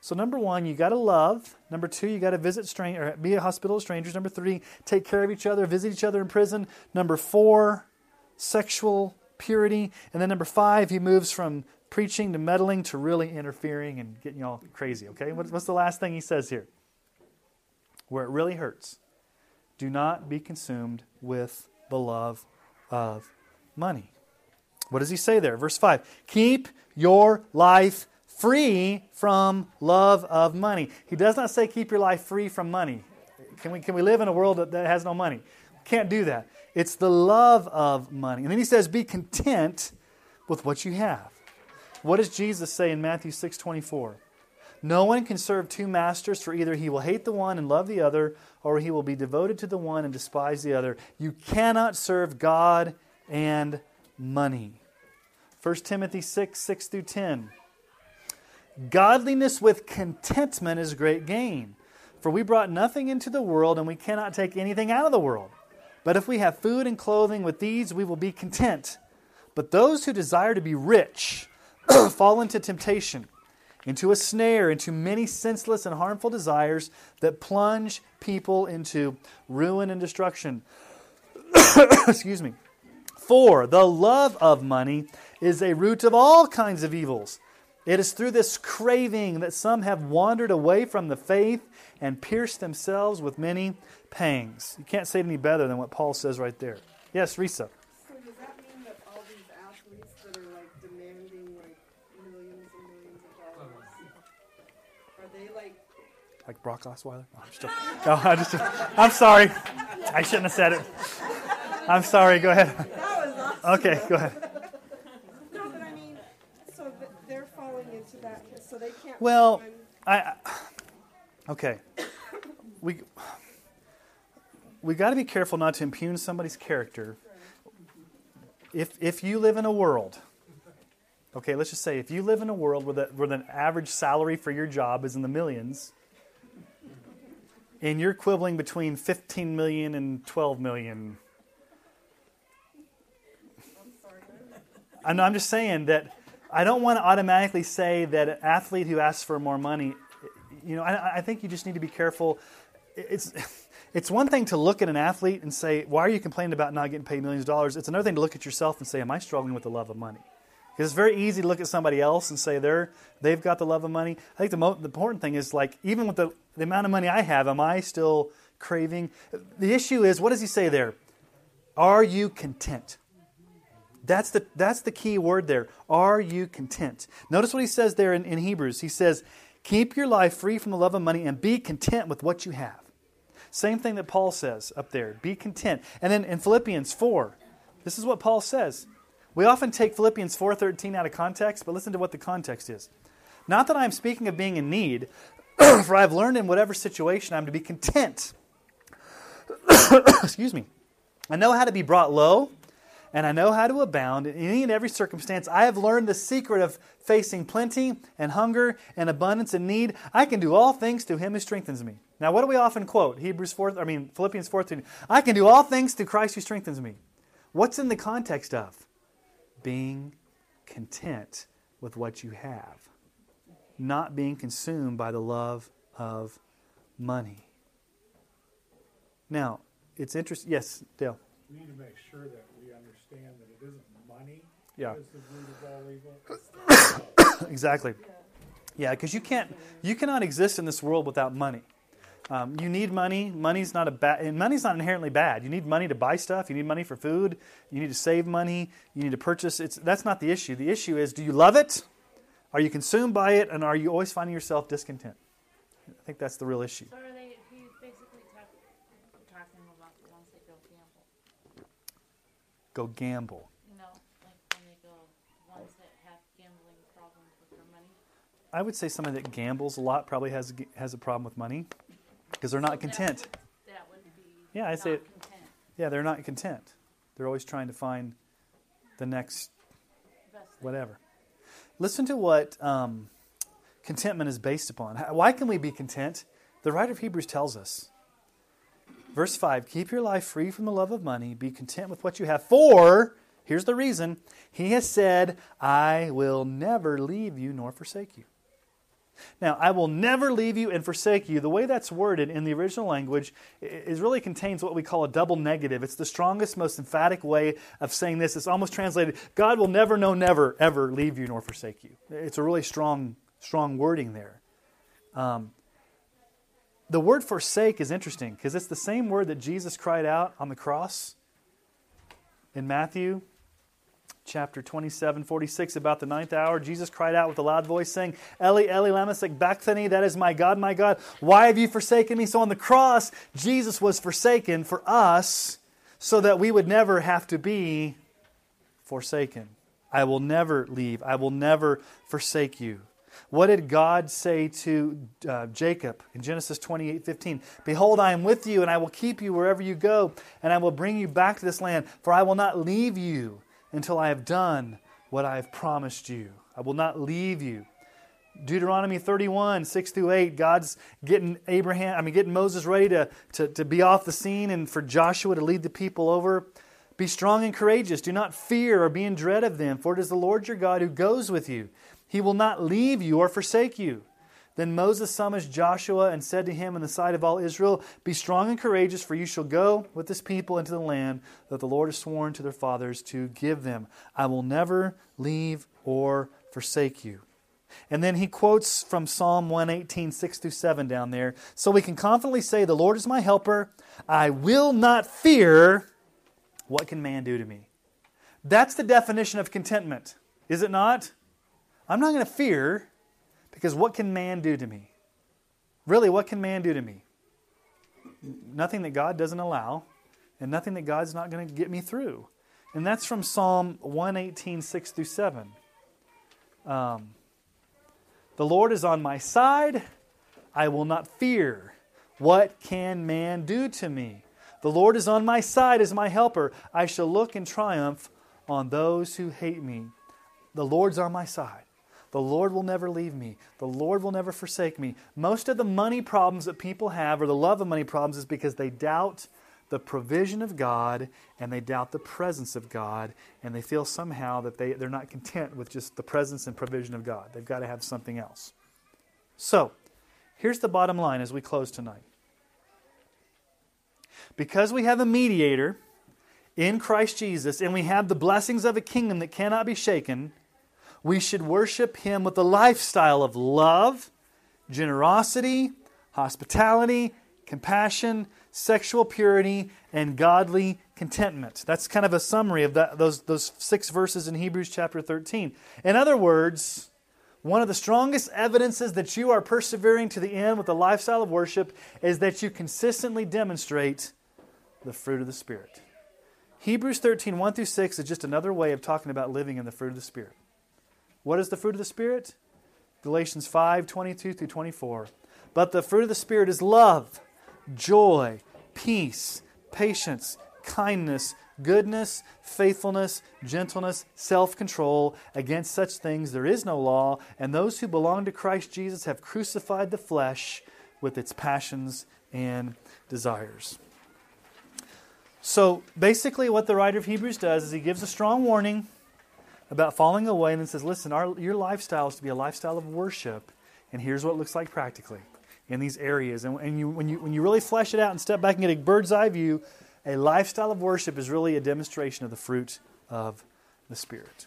So, number one, you got to love. Number two, you got to visit strang- or be a hospital of strangers. Number three, take care of each other, visit each other in prison. Number four, sexual purity. And then number five, he moves from preaching to meddling to really interfering and getting you all crazy. Okay, what's the last thing he says here? Where it really hurts. Do not be consumed with the love of money. What does he say there? Verse 5 Keep your life free from love of money. He does not say keep your life free from money. Can we, can we live in a world that has no money? Can't do that. It's the love of money. And then he says, be content with what you have. What does Jesus say in Matthew 6 24? No one can serve two masters, for either he will hate the one and love the other, or he will be devoted to the one and despise the other. You cannot serve God and money. 1 Timothy 6 6 through 10. Godliness with contentment is great gain. For we brought nothing into the world, and we cannot take anything out of the world. But if we have food and clothing, with these we will be content. But those who desire to be rich fall into temptation, into a snare, into many senseless and harmful desires that plunge people into ruin and destruction. Excuse me. For the love of money is a root of all kinds of evils. It is through this craving that some have wandered away from the faith and pierced themselves with many pangs. You can't say it any better than what Paul says right there. Yes, Risa. So does that mean that all these athletes that are like demanding like millions and millions of dollars, are they like Like Brock Osweiler? No, I'm, just, no, I'm, just, I'm sorry. I shouldn't have said it. I'm sorry. Go ahead. awesome? Okay, go ahead. No, but I mean, so they're falling into that, so they can't. Well, find- I, okay. We we got to be careful not to impugn somebody's character. If if you live in a world, okay, let's just say if you live in a world where the where the average salary for your job is in the millions, and you're quibbling between 15 million and 12 million. I'm just saying that I don't want to automatically say that an athlete who asks for more money, you know, I, I think you just need to be careful. It's, it's one thing to look at an athlete and say, why are you complaining about not getting paid millions of dollars? It's another thing to look at yourself and say, am I struggling with the love of money? Because it's very easy to look at somebody else and say they're, they've got the love of money. I think the, mo- the important thing is like, even with the, the amount of money I have, am I still craving? The issue is, what does he say there? Are you content? That's the, that's the key word there. Are you content? Notice what he says there in, in Hebrews. He says, Keep your life free from the love of money and be content with what you have. Same thing that Paul says up there. Be content. And then in Philippians 4, this is what Paul says. We often take Philippians 4:13 out of context, but listen to what the context is. Not that I'm speaking of being in need, for I've learned in whatever situation I'm to be content. Excuse me I know how to be brought low, and I know how to abound in any and every circumstance. I have learned the secret of facing plenty and hunger and abundance and need. I can do all things through him who strengthens me. Now, what do we often quote? Hebrews 4, I mean, Philippians 4 I can do all things through Christ who strengthens me. What's in the context of? Being content with what you have, not being consumed by the love of money. Now, it's interesting. Yes, Dale. We need to make sure that we understand that it isn't money Yeah. that is the root of all evil. Exactly. Yeah, because you can't, you cannot exist in this world without money. Um, you need money. Money's not a bad, and money's not inherently bad. You need money to buy stuff. You need money for food. You need to save money. You need to purchase. It's that's not the issue. The issue is, do you love it? Are you consumed by it? And are you always finding yourself discontent? I think that's the real issue. So are they, basically talk, talking about the ones that go gamble, Go gamble. you know, like when they go, ones that have gambling problems with their money. I would say somebody that gambles a lot probably has has a problem with money because they're not So that content. would- That would be Yeah, I say- content. Yeah, they're not content. They're always trying to find the next whatever. Listen to what um, contentment is based upon. Why can we be content? The writer of Hebrews tells us. Verse 5 Keep your life free from the love of money. Be content with what you have. For, here's the reason, He has said, I will never leave you nor forsake you. Now, I will never leave you and forsake you. The way that's worded in the original language is really contains what we call a double negative. It's the strongest, most emphatic way of saying this. It's almost translated, God will never, no, never, ever leave you nor forsake you. It's a really strong, strong wording there. Um, the word forsake is interesting because it's the same word that Jesus cried out on the cross in Matthew chapter 27, 46, about the ninth hour, Jesus cried out with a loud voice, saying, Eli, Eli, lama sabachthani, that is my God, my God, why have you forsaken me? So on the cross, Jesus was forsaken for us so that we would never have to be forsaken. I will never leave. I will never forsake you. What did God say to uh, Jacob in Genesis 28 15? Behold, I am with you, and I will keep you wherever you go, and I will bring you back to this land, for I will not leave you until I have done what I have promised you. I will not leave you. Deuteronomy 31, 6 through 8, God's getting Abraham, I mean getting Moses ready to, to, to be off the scene and for Joshua to lead the people over. Be strong and courageous. Do not fear or be in dread of them, for it is the Lord your God who goes with you. He will not leave you or forsake you. Then Moses summoned Joshua and said to him in the sight of all Israel, Be strong and courageous, for you shall go with this people into the land that the Lord has sworn to their fathers to give them. I will never leave or forsake you. And then he quotes from Psalm 118, 6 through 7 down there. So we can confidently say, The Lord is my helper. I will not fear. What can man do to me? That's the definition of contentment, is it not? I'm not going to fear because what can man do to me? Really, what can man do to me? Nothing that God doesn't allow, and nothing that God's not going to get me through. And that's from Psalm 118, 6 through 7. Um, the Lord is on my side. I will not fear. What can man do to me? The Lord is on my side as my helper. I shall look in triumph on those who hate me. The Lord's on my side. The Lord will never leave me. The Lord will never forsake me. Most of the money problems that people have, or the love of money problems, is because they doubt the provision of God and they doubt the presence of God and they feel somehow that they, they're not content with just the presence and provision of God. They've got to have something else. So, here's the bottom line as we close tonight. Because we have a mediator in Christ Jesus and we have the blessings of a kingdom that cannot be shaken, we should worship Him with a lifestyle of love, generosity, hospitality, compassion, sexual purity, and godly contentment. That's kind of a summary of that, those, those six verses in Hebrews chapter 13. In other words, one of the strongest evidences that you are persevering to the end with a lifestyle of worship is that you consistently demonstrate the fruit of the Spirit. Hebrews 13, 1 through 6 is just another way of talking about living in the fruit of the Spirit. What is the fruit of the Spirit? Galatians 5, 22 through 24. But the fruit of the Spirit is love, joy, peace, patience, kindness, goodness, faithfulness, gentleness, self control. Against such things there is no law, and those who belong to Christ Jesus have crucified the flesh with its passions and desires. So basically, what the writer of Hebrews does is he gives a strong warning about falling away and then says, listen, our, your lifestyle is to be a lifestyle of worship, and here's what it looks like practically in these areas. And, and you, when, you, when you really flesh it out and step back and get a bird's eye view, a lifestyle of worship is really a demonstration of the fruit of the Spirit.